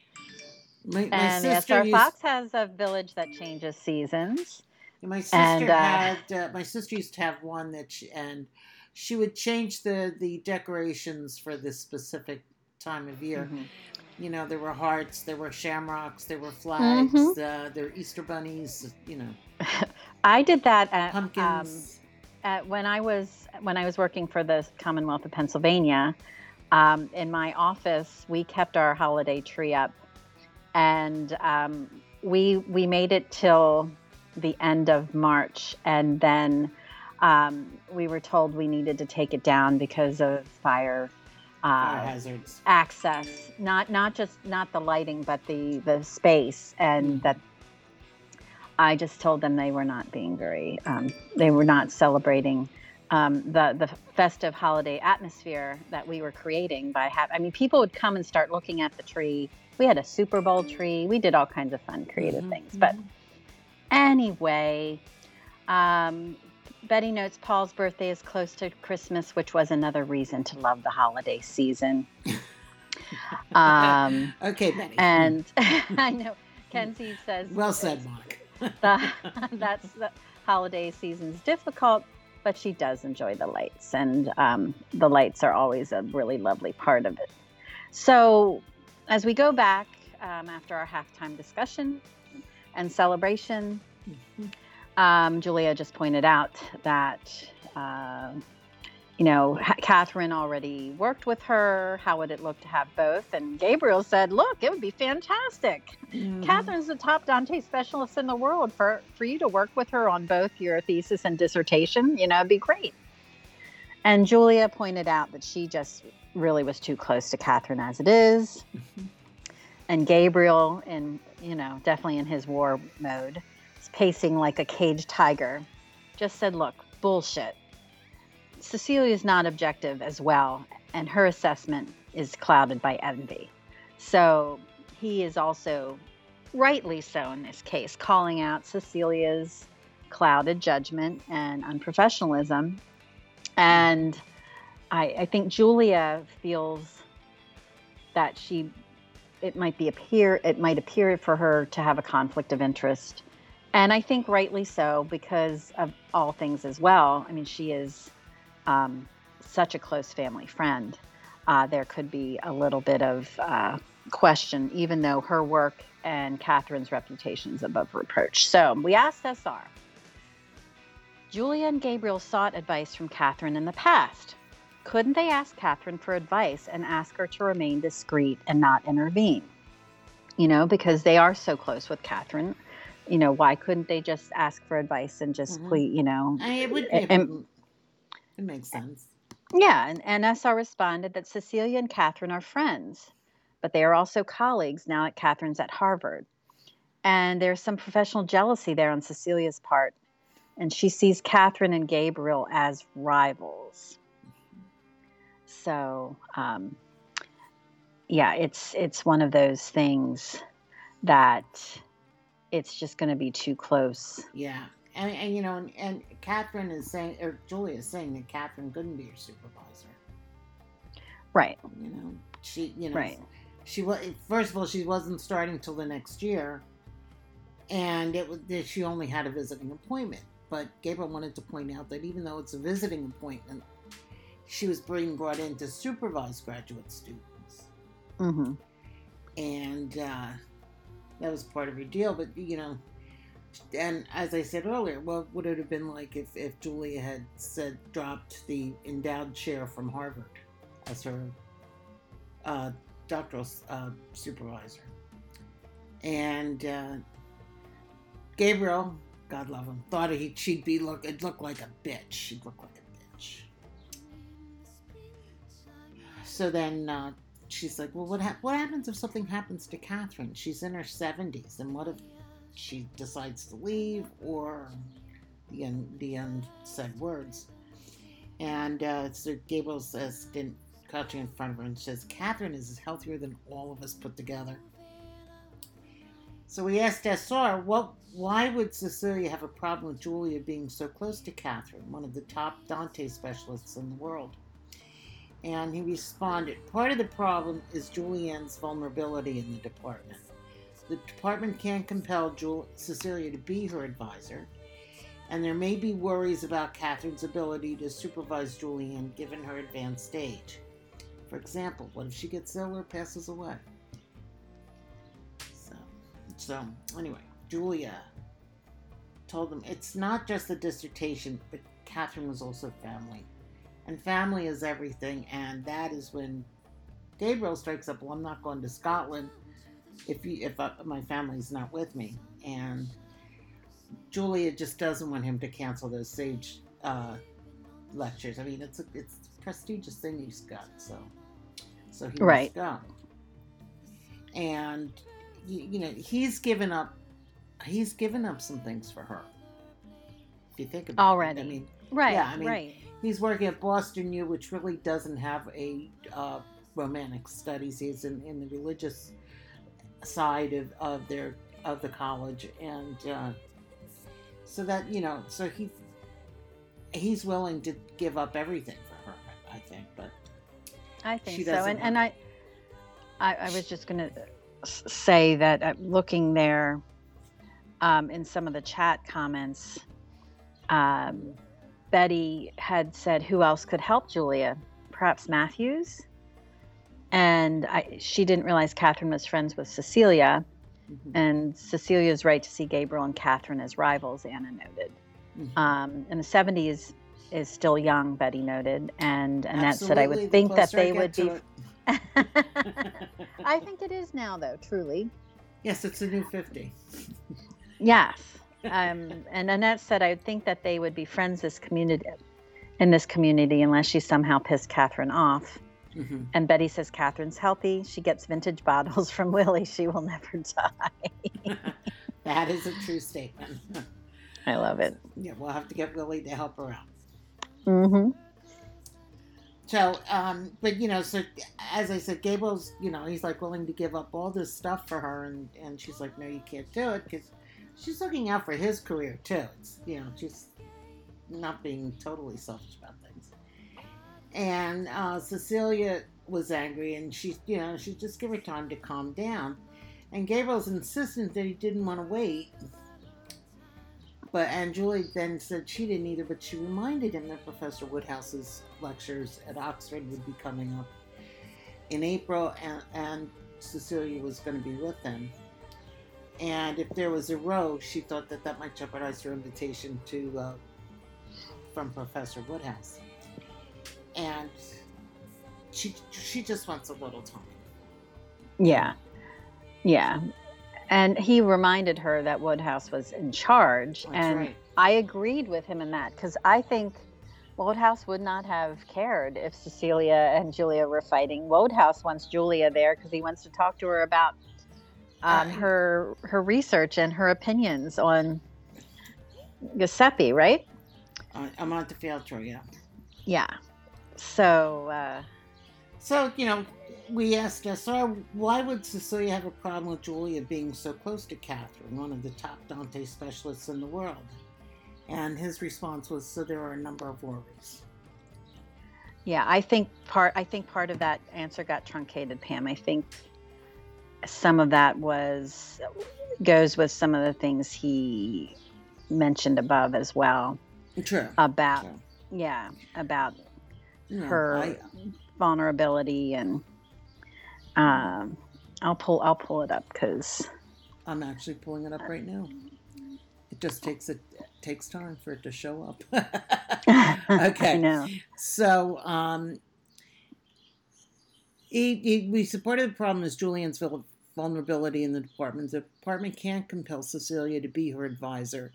My, my And yes, sister our used, Fox has a village that changes seasons. my sister and, uh, had uh, my sister used to have one that she, and she would change the the decorations for this specific time of year. Mhm. You know, there were hearts, there were shamrocks, there were flags, Mhm. uh, there were Easter bunnies. You know, I did that at um, at, when I was when I was working for the Commonwealth of Pennsylvania, um, in my office, we kept our holiday tree up, and um, we we made it till the end of March, and then um, we were told we needed to take it down because of fire. Uh, hazards. access not not just not the lighting but the the space and that i just told them they were not being very um, they were not celebrating um, the the festive holiday atmosphere that we were creating by having. I mean, people would come and start looking at the tree. We had a Super Bowl tree. We did all kinds of fun, creative Mhm, things. But mhm. anyway, um, Betty notes Paul's birthday is close to Christmas, which was another reason to love the holiday season. um, okay, Betty. and I know Kenzie says well said, Mark. the, that's the holiday season's difficult, but she does enjoy the lights, and um, the lights are always a really lovely part of it. So, as we go back um, after our halftime discussion and celebration, um, Julia just pointed out that. Uh, you know, Catherine already worked with her. How would it look to have both? And Gabriel said, "Look, it would be fantastic. Mhm. Catherine's the top Dante specialist in the world. For for you to work with her on both your thesis and dissertation, you know, it'd be great." And Julia pointed out that she just really was too close to Catherine as it is. And Gabriel, in you know, definitely in his war mode, pacing like a caged tiger. Just said, "Look, bullshit." Cecilia's not objective as well, and her assessment is clouded by envy. So he is also, rightly so in this case, calling out Cecilia's clouded judgment and unprofessionalism. And I, I think Julia feels that she, it might be appear, it might appear for her to have a conflict of interest. And I think rightly so because of all things as well. I mean, she is um, such a close family friend. Uh, there could be a little bit of uh, question, even though her work and Catherine's reputation is above reproach. So we asked SR. Julia and Gabriel sought advice from Catherine in the past. Couldn't they ask Catherine for advice and ask her to remain discreet and not intervene? You know, because they are so close with Catherine. You know, why couldn't they just ask for advice and just Mhm. please, you know? I, it would be. And- it makes sense. Yeah, and, and SR responded that Cecilia and Catherine are friends, but they are also colleagues now at Catherine's at Harvard. And there's some professional jealousy there on Cecilia's part. And she sees Catherine and Gabriel as rivals. So, um, yeah, it's it's one of those things that it's just going to be too close. Yeah. And, and you know, and, and Catherine is saying, or Julia is saying that Catherine couldn't be your supervisor. Right. You know, she, you know, Right. she was first of all she wasn't starting till the next year, and it was that she only had a visiting appointment. But Gabriel wanted to point out that even though it's a visiting appointment, she was being brought in to supervise graduate students, hmm and uh, that was part of her deal. But you know, and as I said earlier, what would it have been like if if Julia had said dropped the endowed chair from Harvard as her uh, doctoral uh, supervisor? And uh, Gabriel, God love him, thought he she'd be look it looked like a bitch. She'd look like a bitch. So then uh, she's like, "Well, what hap- what happens if something happens to Catherine? She's in her seventies, and what if she decides to leave or the un- the unsaid words?" And uh, so Gabriel says, didn't crouching in front of her, and says, "Catherine is healthier than all of us put together." So we asked SR, what, why would Cecilia have a problem with Julia being so close to Catherine, one of the top Dante specialists in the world? And he responded, part of the problem is Julianne's vulnerability in the department. The department can't compel Jul- Cecilia to be her advisor, and there may be worries about Catherine's ability to supervise Julianne given her advanced age. For example, what if she gets ill or passes away? So, so anyway, Julia told them it's not just the dissertation, but Catherine was also family. And family is everything, and that is when Gabriel strikes up, well, I'm not going to Scotland if you if uh, my family's not with me. And Julia just doesn't want him to cancel those sage uh, lectures. I mean, it's a it's a prestigious thing he's got, so so he Right. must go. And you, you know, he's given up. He's given up some things for her. If you think about it, Already. I mean, Right. Yeah, I mean, right. He's working at Boston U, which really doesn't have a uh, romantic studies. He's in, in the religious side of, of their of the college, and uh, so that you know, so he he's willing to give up everything for her. I think, but I think so. And, and I, I, I was just going to say that uh, looking there um, in some of the chat comments, um, Betty had said, Who else could help Julia? Perhaps Matthews? And I, she didn't realize Catherine was friends with Cecilia. mhm, And Cecilia's right to see Gabriel and Catherine as rivals, Anna noted. mhm. Um, and the 70s is still young, Betty noted. And Annette said, I would the think that they would be. I think it is now, though, truly. yes, it's a new fifty. Yes. Um, and Annette said, I would think that they would be friends this community, in this community unless she somehow pissed Catherine off. Mhm. And Betty says, Catherine's healthy. She gets vintage bottles from Willie. She will never die. That is a true statement. I love it. yeah, we'll have to get Willie to help her out. Mm-hmm. So, um, but you know, so as I said, Gable's, you know, he's like willing to give up all this stuff for her, and and she's like, no, you can't do it because she's looking out for his career too. It's you know, she's not being totally selfish about things. And uh, Cecilia was angry, and she, you know, she just give her time to calm down. And Gabriel's insistent that he didn't want to wait. But and Julie then said she didn't either, but she reminded him that Professor Wodehouse's lectures at Oxford would be coming up in April, and, and Cecilia was going to be with them. And if there was a row, she thought that that might jeopardize her invitation to uh, from Professor Wodehouse. And she she just wants a little time. Yeah. Yeah. And he reminded her that Wodehouse was in charge. That's and right. I agreed with him in that because I think Wodehouse would not have cared if Cecilia and Julia were fighting. Wodehouse wants Julia there because he wants to talk to her about um, Uh, her her research and her opinions on Giuseppe, right? Uh, I'm Montefeltro, yeah. Yeah. So uh, So, you know, we asked SR, why would Cecilia have a problem with Julia being so close to Catherine, one of the top Dante specialists in the world? And his response was, so there are a number of worries. Yeah, I think part I think part of that answer got truncated, Pam. I think some of that was goes with some of the things he mentioned above as well True. about True. yeah, about know, her I, vulnerability and um I'll pull I'll pull it up cuz I'm actually pulling it up right now. It just takes it takes time for it to show up. I Okay. know. So, um, he, he, we supported the problem as Julianne's vulnerability in the department. The department can't compel Cecilia to be her advisor,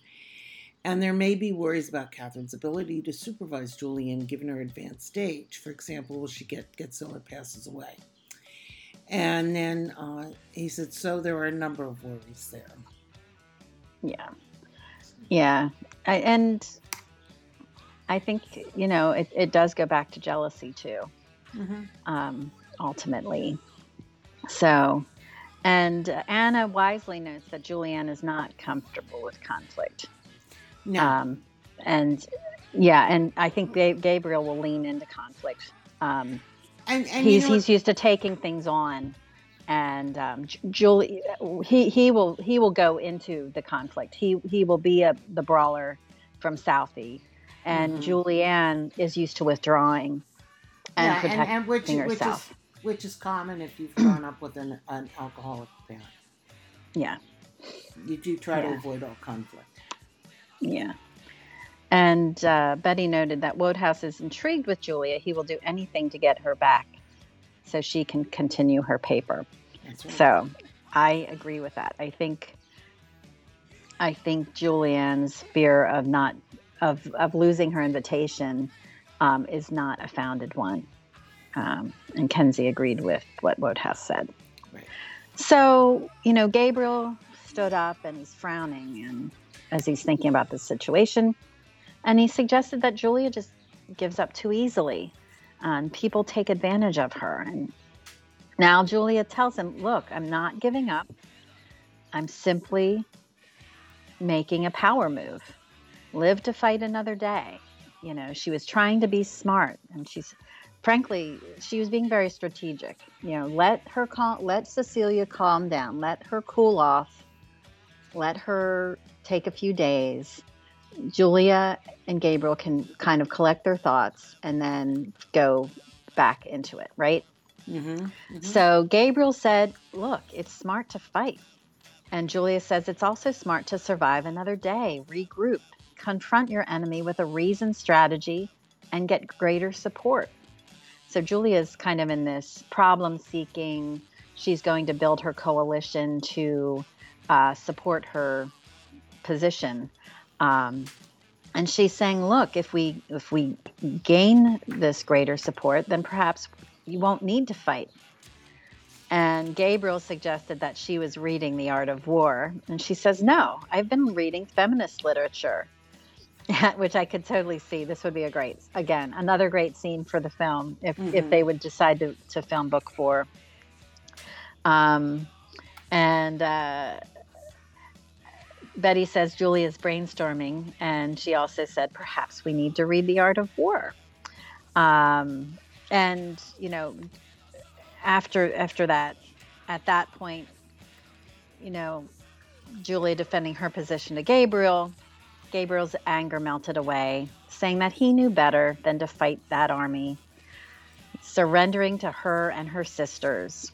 and there may be worries about Catherine's ability to supervise Julian given her advanced stage. For example, will she get get ill or passes away? And then uh, he said, so there are a number of worries there. Yeah. Yeah. I, and I think, you know, it, it does go back to jealousy too. Mm-hmm. um, ultimately. So, and Anna wisely notes that Julianne is not comfortable with conflict. No, Um, and yeah, and I think Gabriel will lean into conflict. Um, and, and he's you know he's used to taking things on, and um, Julie he he will he will go into the conflict. He he will be a the brawler from Southie, and Mhm. Julianne is used to withdrawing and yeah, protecting and, and which, which is herself. Which is common if you've grown up with an, an alcoholic parent. Yeah. You do try to avoid all conflict. Yeah. And uh, Betty noted that Wodehouse is intrigued with Julia. He will do anything to get her back so she can continue her paper. Right. So I agree with that. I think I think Julianne's fear of not of of losing her invitation um, is not a founded one. Um, and Kenzie agreed with what Wodehouse said. Right. So, you know, Gabriel stood up and he's frowning and as he's thinking about the situation. And he suggested that Julia just gives up too easily, and people take advantage of her. And now Julia tells him, Look, I'm not giving up. I'm simply making a power move. Live to fight another day. You know, she was trying to be smart and she's frankly, she was being very strategic. You know, let her cal- let Cecilia calm down, let her cool off, let her take a few days. Julia and Gabriel can kind of collect their thoughts and then go back into it, right? Mm-hmm, mm-hmm. So Gabriel said, Look, it's smart to fight. And Julia says it's also smart to survive another day, regroup, confront your enemy with a reasoned strategy, and get greater support. So Julia's kind of in this problem seeking. She's going to build her coalition to uh, support her position. Um, and she's saying, look, if we if we gain this greater support, then perhaps you won't need to fight. And Gabriel suggested that she was reading The Art of War. And she says, No, I've been reading feminist literature, which I could totally see. This would be a great, again, another great scene for the film if, mm-hmm. if they would decide to, to film book four. Um, and uh, Betty says Julia's brainstorming. And she also said, Perhaps we need to read The Art of War. Um, and, you know, after after that, at that point, you know, Julia defending her position to Gabriel, Gabriel's anger melted away, saying that he knew better than to fight that army, surrendering to her and her sisters.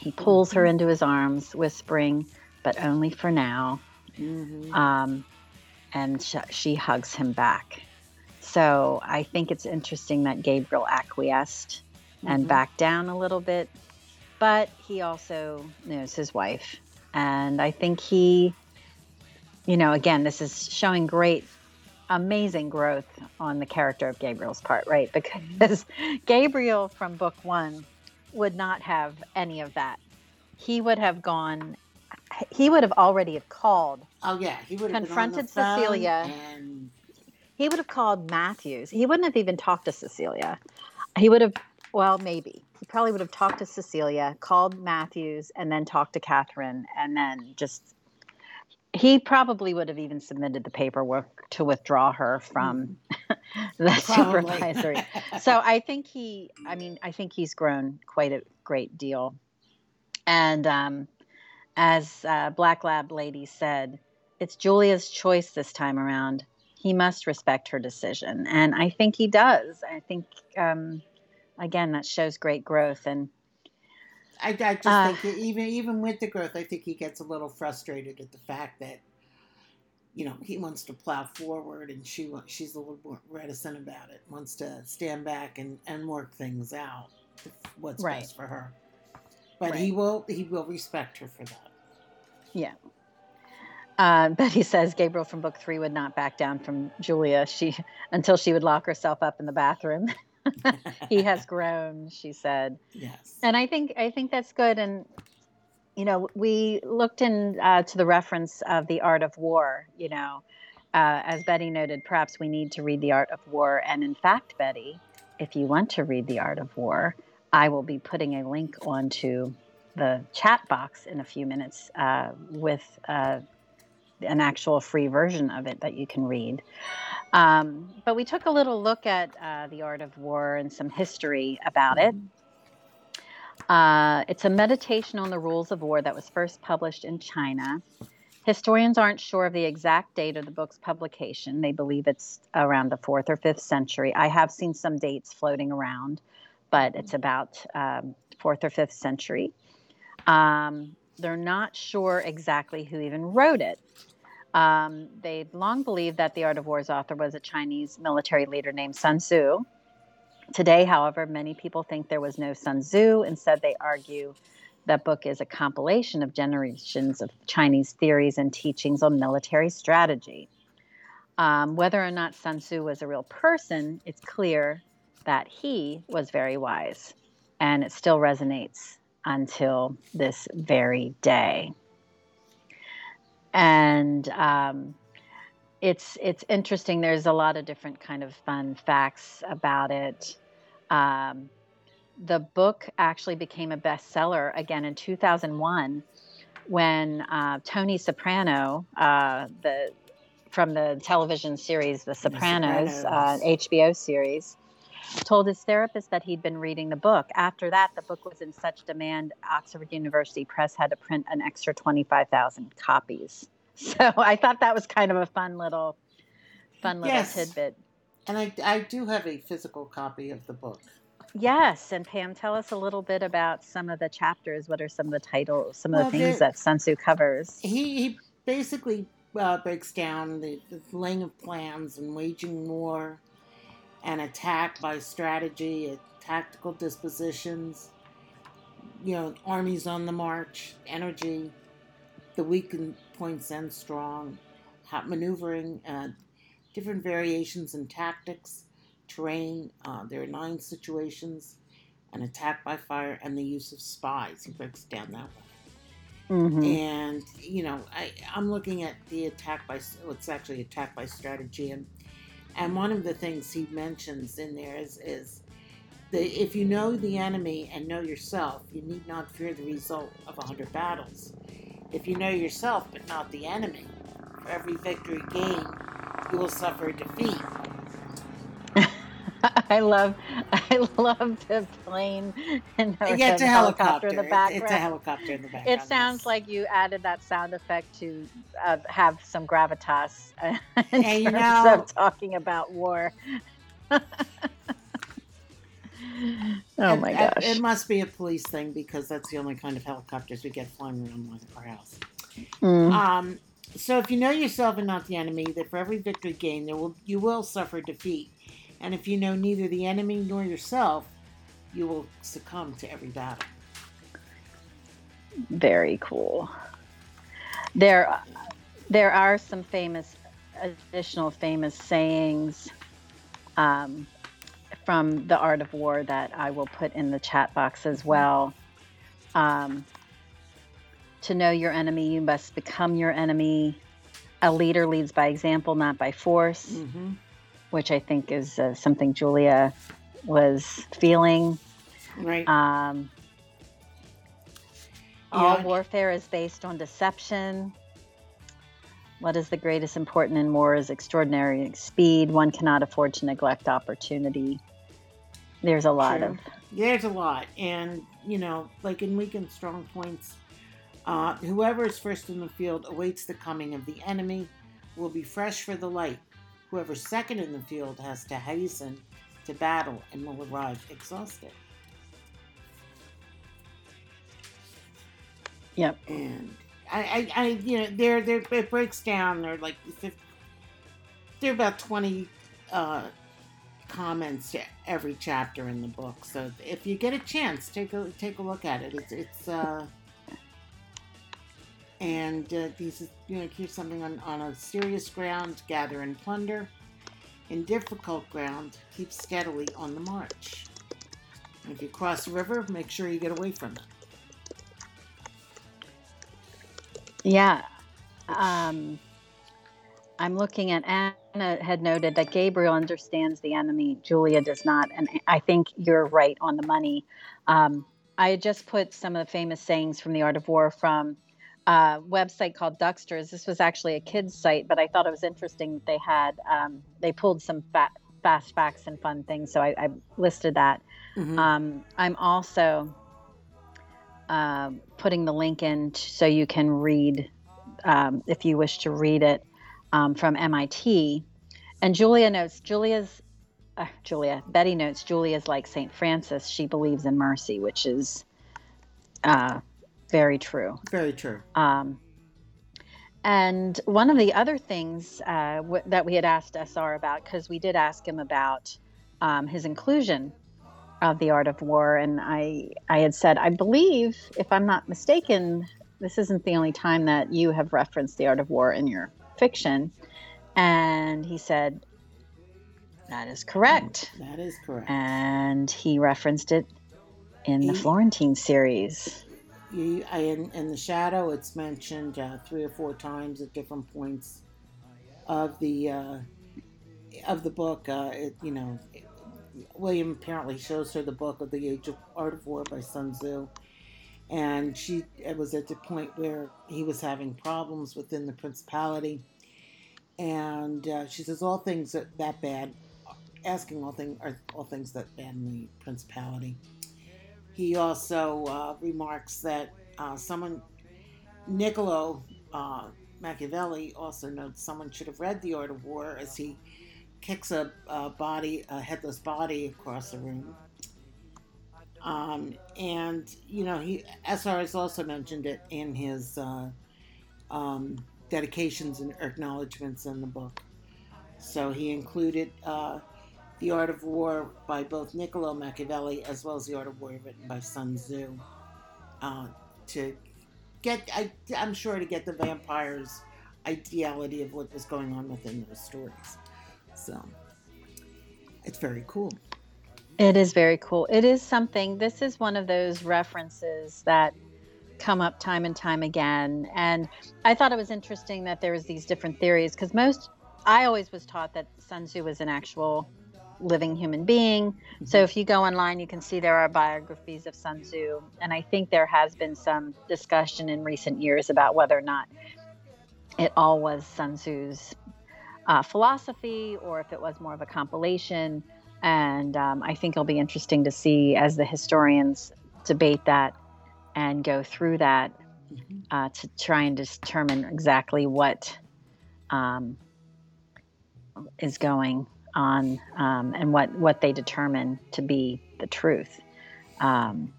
He pulls her into his arms, whispering, but only for now. Mm-hmm. Um, and sh- she hugs him back. So I think it's interesting that Gabriel acquiesced and mm-hmm. back down a little bit. But he also knows his wife. And I think he, you know, again, this is showing great, amazing growth on the character of Gabriel's part, right? Because Gabriel from book one would not have any of that. He would have gone, he would have already have called. Oh, yeah. He would have confronted Cecilia. And... He would have called Matthews. He wouldn't have even talked to Cecilia. He would have well, maybe. He probably would have talked to Cecilia, called Matthews, and then talked to Catherine, and then just. He probably would have even submitted the paperwork to withdraw her from mm. the supervisory. so I think he, I mean, I think he's grown quite a great deal. And um, as uh, Black Lab Lady said, it's Julia's choice this time around. He must respect her decision. And I think he does. I think um, again, that shows great growth. And I, I just uh, think even even with the growth, I think he gets a little frustrated at the fact that you know he wants to plow forward, and she she's a little more reticent about it. Wants to stand back and and work things out. What's right. best for her, but right. he will he will respect her for that. Yeah. Uh, Betty says Gabriel from book three would not back down from Julia. She until she would lock herself up in the bathroom. he has grown, she said. Yes. And I think I think that's good. And you know, we looked in uh, to the reference of the art of war. You know, uh, as Betty noted, perhaps we need to read the art of war. And in fact, Betty, if you want to read the art of war, I will be putting a link onto the chat box in a few minutes uh, with uh, an actual free version of it that you can read. Um, but we took a little look at uh, the art of war and some history about it. Uh, it's a meditation on the rules of war that was first published in China. Historians aren't sure of the exact date of the book's publication. They believe it's around the fourth or fifth century. I have seen some dates floating around, but it's about um, fourth or fifth century. Um, they're not sure exactly who even wrote it. Um, they long believed that the Art of War's author was a Chinese military leader named Sun Tzu. Today, however, many people think there was no Sun Tzu. Instead, they argue that book is a compilation of generations of Chinese theories and teachings on military strategy. Um, whether or not Sun Tzu was a real person, it's clear that he was very wise, and it still resonates until this very day. And um, it's it's interesting. There's a lot of different kind of fun facts about it. Um, the book actually became a bestseller again in 2001 when uh, Tony Soprano, uh, the from the television series The Sopranos, the Sopranos. Uh, HBO series, told his therapist that he'd been reading the book. After that, the book was in such demand, Oxford University Press had to print an extra 25,000 copies. So I thought that was kind of a fun little, fun little yes. tidbit. And I, I do have a physical copy of the book. Yes, and Pam, tell us a little bit about some of the chapters. What are some of the titles, some of well, the things that Sun Tzu covers? He, he basically uh, breaks down the, the laying of plans and waging war, and attack by strategy, tactical dispositions, you know, armies on the march, energy, the weak points and strong, hot maneuvering, uh, different variations in tactics, terrain. Uh, there are nine situations, an attack by fire, and the use of spies. He breaks down that way. Mm-hmm. And you know, I, I'm looking at the attack by well, it's actually attack by strategy, and and one of the things he mentions in there is is that if you know the enemy and know yourself, you need not fear the result of a hundred battles. If you know yourself but not the enemy, for every victory gained, you will suffer defeat. I love, I love the plane and the, yeah, it's a helicopter, helicopter in the background. It's a helicopter in the background. It sounds like you added that sound effect to uh, have some gravitas in terms you know, of talking about war. oh my gosh! It, it must be a police thing because that's the only kind of helicopters we get flying around our house. Mm. Um, so if you know yourself and not the enemy, that for every victory gained, there will you will suffer defeat and if you know neither the enemy nor yourself, you will succumb to every battle. Very cool. There, there are some famous, additional famous sayings um, from the Art of War that I will put in the chat box as well. Um, to know your enemy, you must become your enemy. A leader leads by example, not by force. Mm-hmm which I think is uh, something Julia was feeling. Right. Um, yeah. All warfare is based on deception. What is the greatest important in war is extraordinary speed. One cannot afford to neglect opportunity. There's a lot of. There's a lot. And, you know, like in weak and strong points, uh, whoever is first in the field awaits the coming of the enemy, will be fresh for the light. Whoever's second in the field has to hasten to battle and will arrive exhausted. Yep. And I, I, I you know, there, there, it breaks down. There are like, 50, there are about twenty uh, comments to every chapter in the book. So if you get a chance, take a take a look at it. It's, it's uh, and uh, these, you know, keep something on, on a serious ground, gather and plunder. In difficult ground, keep steadily on the march. And if you cross a river, make sure you get away from it. Yeah. Um, I'm looking at Anna had noted that Gabriel understands the enemy, Julia does not. And I think you're right on the money. Um, I just put some of the famous sayings from the Art of War from uh, website called Ducksters. This was actually a kids site, but I thought it was interesting that they had um, they pulled some fat, fast facts and fun things. So I, I listed that. Mm-hmm. Um, I'm also uh, putting the link in t- so you can read um, if you wish to read it um, from MIT. And Julia notes Julia's uh, Julia Betty notes Julia's like Saint Francis. She believes in mercy, which is uh, very true. Very true. Um, and one of the other things uh, w- that we had asked SR about, because we did ask him about um, his inclusion of the art of war, and I, I had said, I believe, if I'm not mistaken, this isn't the only time that you have referenced the art of war in your fiction. And he said, That is correct. That is correct. And he referenced it in the Florentine series in, in the shadow, it's mentioned uh, three or four times at different points of the uh, of the book. Uh, it, you know, William apparently shows her the book of the Age of Art of War by Sun Tzu, and she it was at the point where he was having problems within the principality, and uh, she says all things that, that bad, asking all things are all things that bad in the principality. He also uh, remarks that uh, someone, Niccolo uh, Machiavelli, also notes someone should have read The Art of War as he kicks a, a body, a headless body across the room. Um, and you know, he SR has also mentioned it in his uh, um, dedications and acknowledgments in the book. So he included uh, The Art of War by both Niccolo Machiavelli as well as The Art of War written by Sun Tzu uh, to get, I, I'm sure, to get the vampires' ideality of what was going on within those stories. So it's very cool. It is very cool. It is something, this is one of those references that come up time and time again. And I thought it was interesting that there was these different theories because most, I always was taught that Sun Tzu was an actual living human being. Mm-hmm. So if you go online, you can see there are biographies of Sun Tzu. And I think there has been some discussion in recent years about whether or not it all was Sun Tzu's uh, philosophy or if it was more of a compilation. And um, I think it'll be interesting to see as the historians debate that and go through that mm-hmm. uh, to try and determine exactly what um, is going on um, and what, what they determine to be the truth. Um,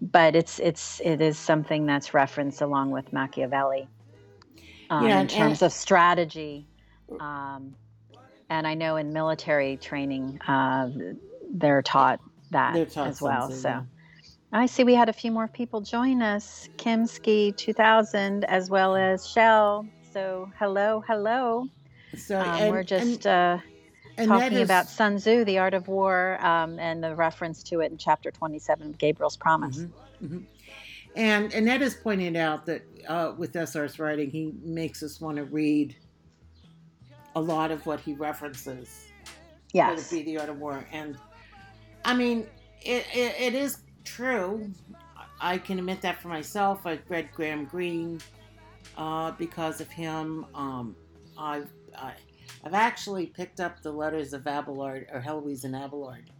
but it's it's it is something that's referenced along with Machiavelli um, yeah, in terms of strategy um, and I know in military training, uh, they're taught that they're taught as well. So yeah. I see we had a few more people join us. Kimski 2000, as well as Shell. So hello, hello. So um, and, we're just and, uh, talking is, about Sun Tzu, The Art of War, um, and the reference to it in chapter 27 of Gabriel's Promise. Mm-hmm, mm-hmm. And Annette has pointed out that uh, with SR's writing, he makes us want to read a lot of what he references. Yes. Whether it be the art of war. And I mean, it, it, it is true. I can admit that for myself. I've read Graham Greene uh, because of him. Um, I've, I, have actually picked up the letters of Abelard or Heloise and Abelard.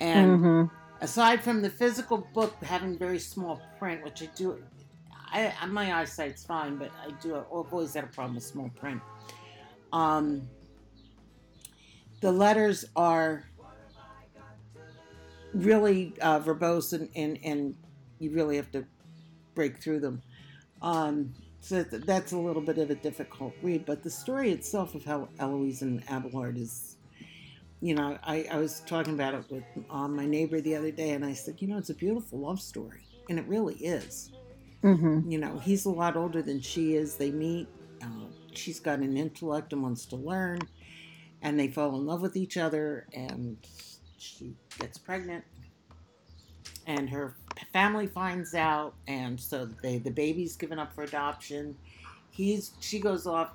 And mm-hmm. aside from the physical book having very small print, which I do, I, my eyesight's fine, but I do I've always had a problem with small print. Um, the letters are really uh, verbose and, and, and you really have to break through them. Um, so that's a little bit of a difficult read, but the story itself of how Heloise and Abelard is, you know, I, I was talking about it with um, my neighbor the other day, and I said, you know, it's a beautiful love story, and it really is. Mm-hmm. You know, he's a lot older than she is. They meet. Uh, she's got an intellect and wants to learn, and they fall in love with each other, and she gets pregnant, and her family finds out, and so they the baby's given up for adoption. He's she goes off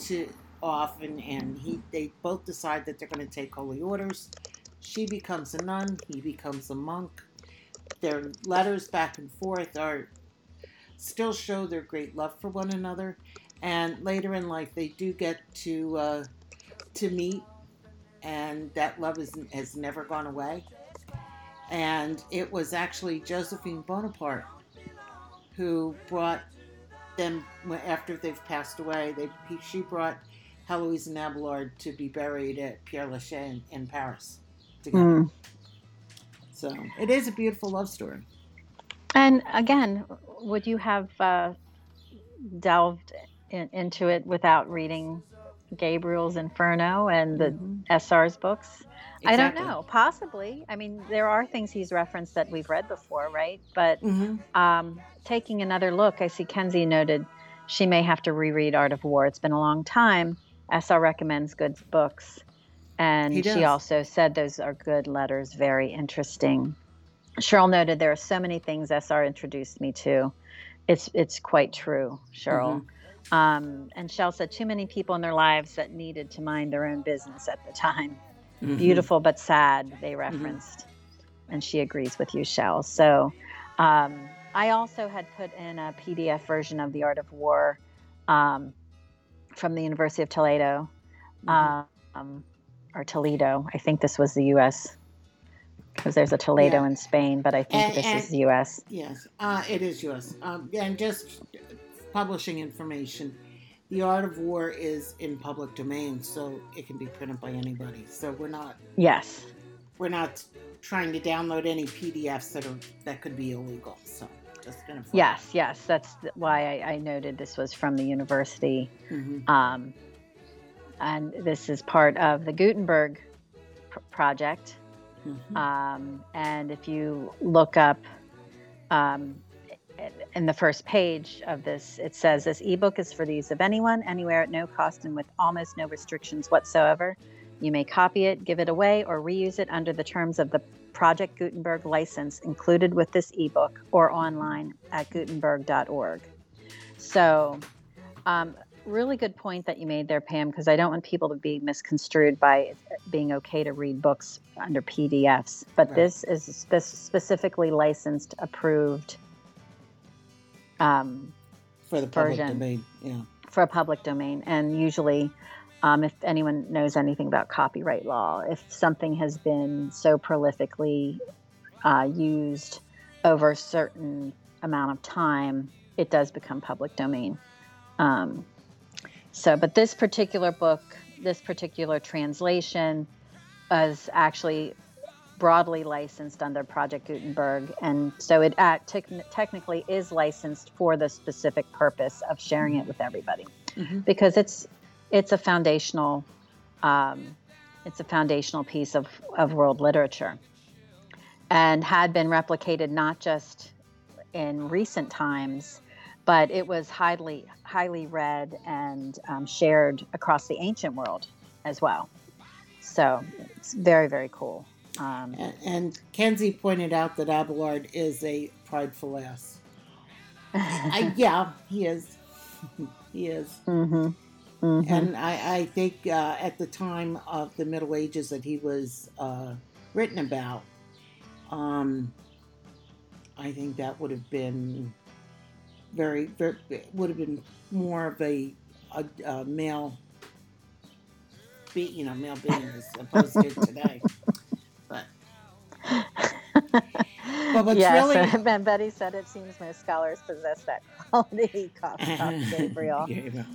to off, and and he they both decide that they're going to take holy orders. She becomes a nun. He becomes a monk. Their letters back and forth are still show their great love for one another and later in life they do get to uh, to meet, and that love is, has never gone away. And it was actually Josephine Bonaparte who brought them after they've passed away. They she brought Heloise and Abelard to be buried at Père Lachaise in, in Paris together. Mm. So it is a beautiful love story. And again, would you have uh, delved in, into it without reading Gabriel's Inferno and the mm-hmm. SR's books. Exactly. I don't know. Possibly. I mean, there are things he's referenced that we've read before, right? But mm-hmm. um, taking another look, I see Kenzie noted she may have to reread Art of War. It's been a long time. SR recommends good books. And she also said those are good letters, very interesting. Cheryl noted there are so many things SR introduced me to. It's it's quite true, Cheryl. Mm-hmm. Um, and Shell said, too many people in their lives that needed to mind their own business at the time. Mhm. Beautiful but sad, they referenced. And she agrees with you, Shell. So um, I also had put in a PDF version of The Art of War um, from the University of Toledo, Mhm. um, or Toledo. I think this was the U.S. because there's a Toledo Yeah. in Spain, but I think And- this and- is the U.S. Yes, uh, it is U.S. Um, and just publishing information. The Art of War is in public domain, so it can be printed by anybody. So we're not Yes. we're not trying to download any PDFs that are that could be illegal. So just gonna. Yes, yes. That's why I, I noted this was from the university. hmm Um, and this is part of the Gutenberg pr- project. hmm Um, and if you look up um, in the first page of this, it says this ebook is for the use of anyone, anywhere, at no cost, and with almost no restrictions whatsoever. You may copy it, give it away, or reuse it under the terms of the Project Gutenberg license included with this ebook or online at gutenberg.org. So, um, really good point that you made there, Pam, because I don't want people to be misconstrued by being okay to read books under PDFs. But Right. this is spe- specifically licensed, approved um, For the public Version. domain, yeah. for a public domain. And usually, um, if anyone knows anything about copyright law, if something has been so prolifically uh, used over a certain amount of time, it does become public domain. Um, so, but this particular book, this particular translation, is actually broadly licensed under Project Gutenberg, and so it uh, tec- technically is licensed for the specific purpose of sharing it with everybody, Mhm. because it's it's a foundational um, it's a foundational piece of of world literature, and had been replicated not just in recent times, but it was highly highly read and um, shared across the ancient world as well. So it's very very cool. Um, And, and Kenzie pointed out that Abelard is a prideful ass. I, yeah, he is. he is. hmm hmm And I, I think uh, at the time of the Middle Ages that he was uh, written about, um, I think that would have been very, very would have been more of a, a, a male, be, you know, male being as opposed to today. But what's yes, really- and Betty said it seems most scholars possess that quality. Cough, cough, Gabriel. Gabriel.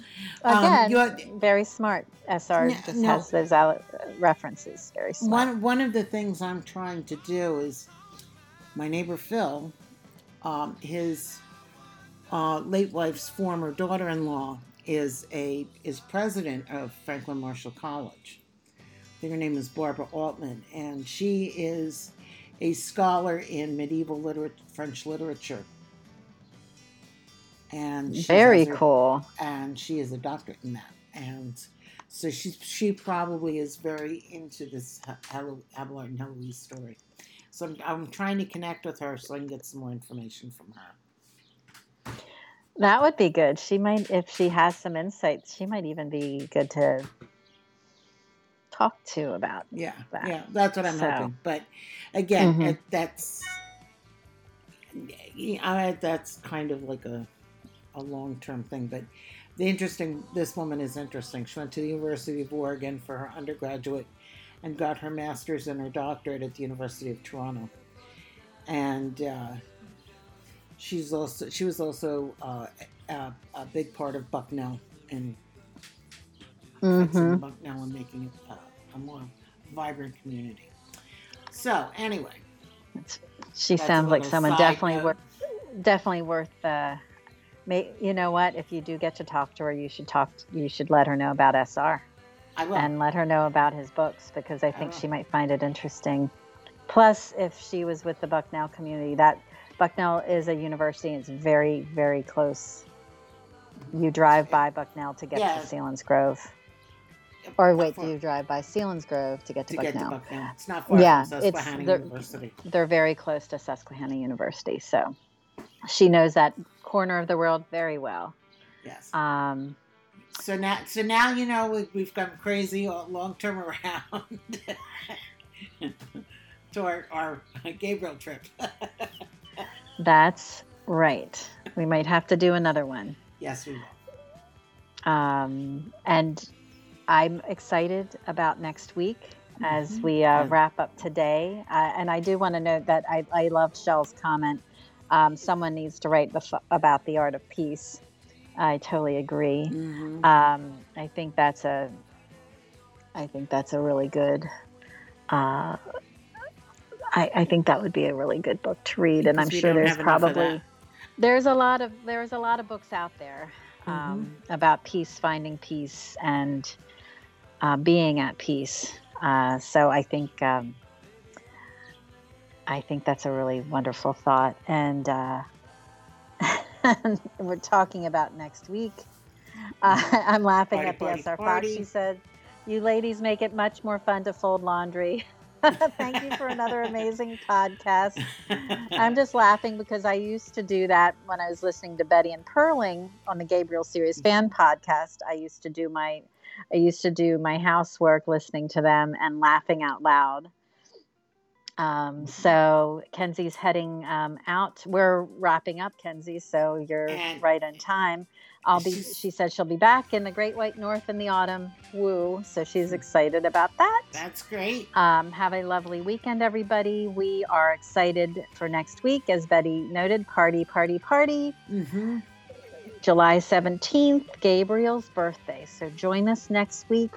Um, Again, you're- very smart. SR No, just no. has those out, uh, references. Very smart. One one of the things I'm trying to do is my neighbor Phil, um, his uh, late wife's former daughter-in-law is a is president of Franklin Marshall College. I think her name is Barbara Altmann, and she is a scholar in medieval liter- French literature. And very her- cool. and she is a doctorate in that. And so she she probably is very into this Hel- Abelard and Heloise story. So I'm, I'm trying to connect with her so I can get some more information from her. That would be good. She might, if she has some insights, she might even be good to talk to about. Yeah, That. yeah, that's what I'm So- hoping. But again, Mhm. it, that's yeah, I, that's kind of like a a long term thing. But the interesting, this woman is interesting. She went to the University of Oregon for her undergraduate and got her master's and her doctorate at the University of Toronto. And uh, she's also she was also uh, a, a big part of Bucknell and fixing hmm Bucknell and making it uh, a more vibrant community. So anyway, She sounds like someone definitely note. worth, definitely worth. Uh, may, you know what? If you do get to talk to her, you should talk. You should let her know about SR I will. and let her know about his books because I think will. she might find it interesting. Plus, if she was with the Bucknell community, that Bucknell is a university and it's very, very close. You drive by Bucknell to get Yeah. to Selinsgrove. Or wait, do you drive by Selinsgrove to get to, to get Bucknell? to Bucknell. It's not far Yeah, from it's Susquehanna the- University. They're very close to Susquehanna University, so she knows that corner of the world very well. Yes. Um, so now, so now you know we, we've gone crazy long term around to our, our Gabriel trip. that's right. We might have to do another one. yes, we will. Um, and I'm excited about next week as Mhm. we uh, Yeah. wrap up today. Uh, and I do want to note that I, I loved Shell's comment. Um, someone needs to write the about the art of peace. I totally agree. Mhm. Um, I think that's a, I think that's a really good. Uh, I, I think that would be a really good book to read, and I'm sure there's have enough of probably there's a lot of there's a lot of books out there um, about peace, finding peace, and uh, being at peace. Uh, so I think um, I think that's a really wonderful thought, and uh, we're talking about next week. Uh, I'm laughing Party, at the party, SR Fox. She said, "You ladies make it much more fun to fold laundry." Thank you for another amazing podcast. I'm just laughing because I used to do that when I was listening to Betty and Perling on the Gabriel Series fan podcast. I used to do my I used to do my housework listening to them and laughing out loud. Um, so Kenzie's heading um, out. We're wrapping up, Kenzie. So you're right on time. I'll be. She said she'll be back in the Great White North in the autumn. Woo! So she's excited about that. That's great. Um, have a lovely weekend, everybody. We are excited for next week, as Betty noted. Party, party, party. Mm-hmm. July 17th, Gabriel's birthday. So join us next week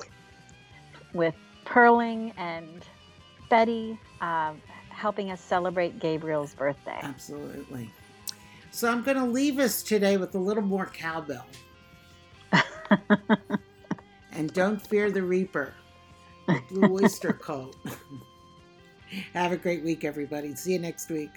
with Perling and Betty uh, helping us celebrate Gabriel's birthday. Absolutely. So I'm going to leave us today with a little more cowbell. and don't fear the reaper. The blue oyster cult. Have a great week, everybody. See you next week.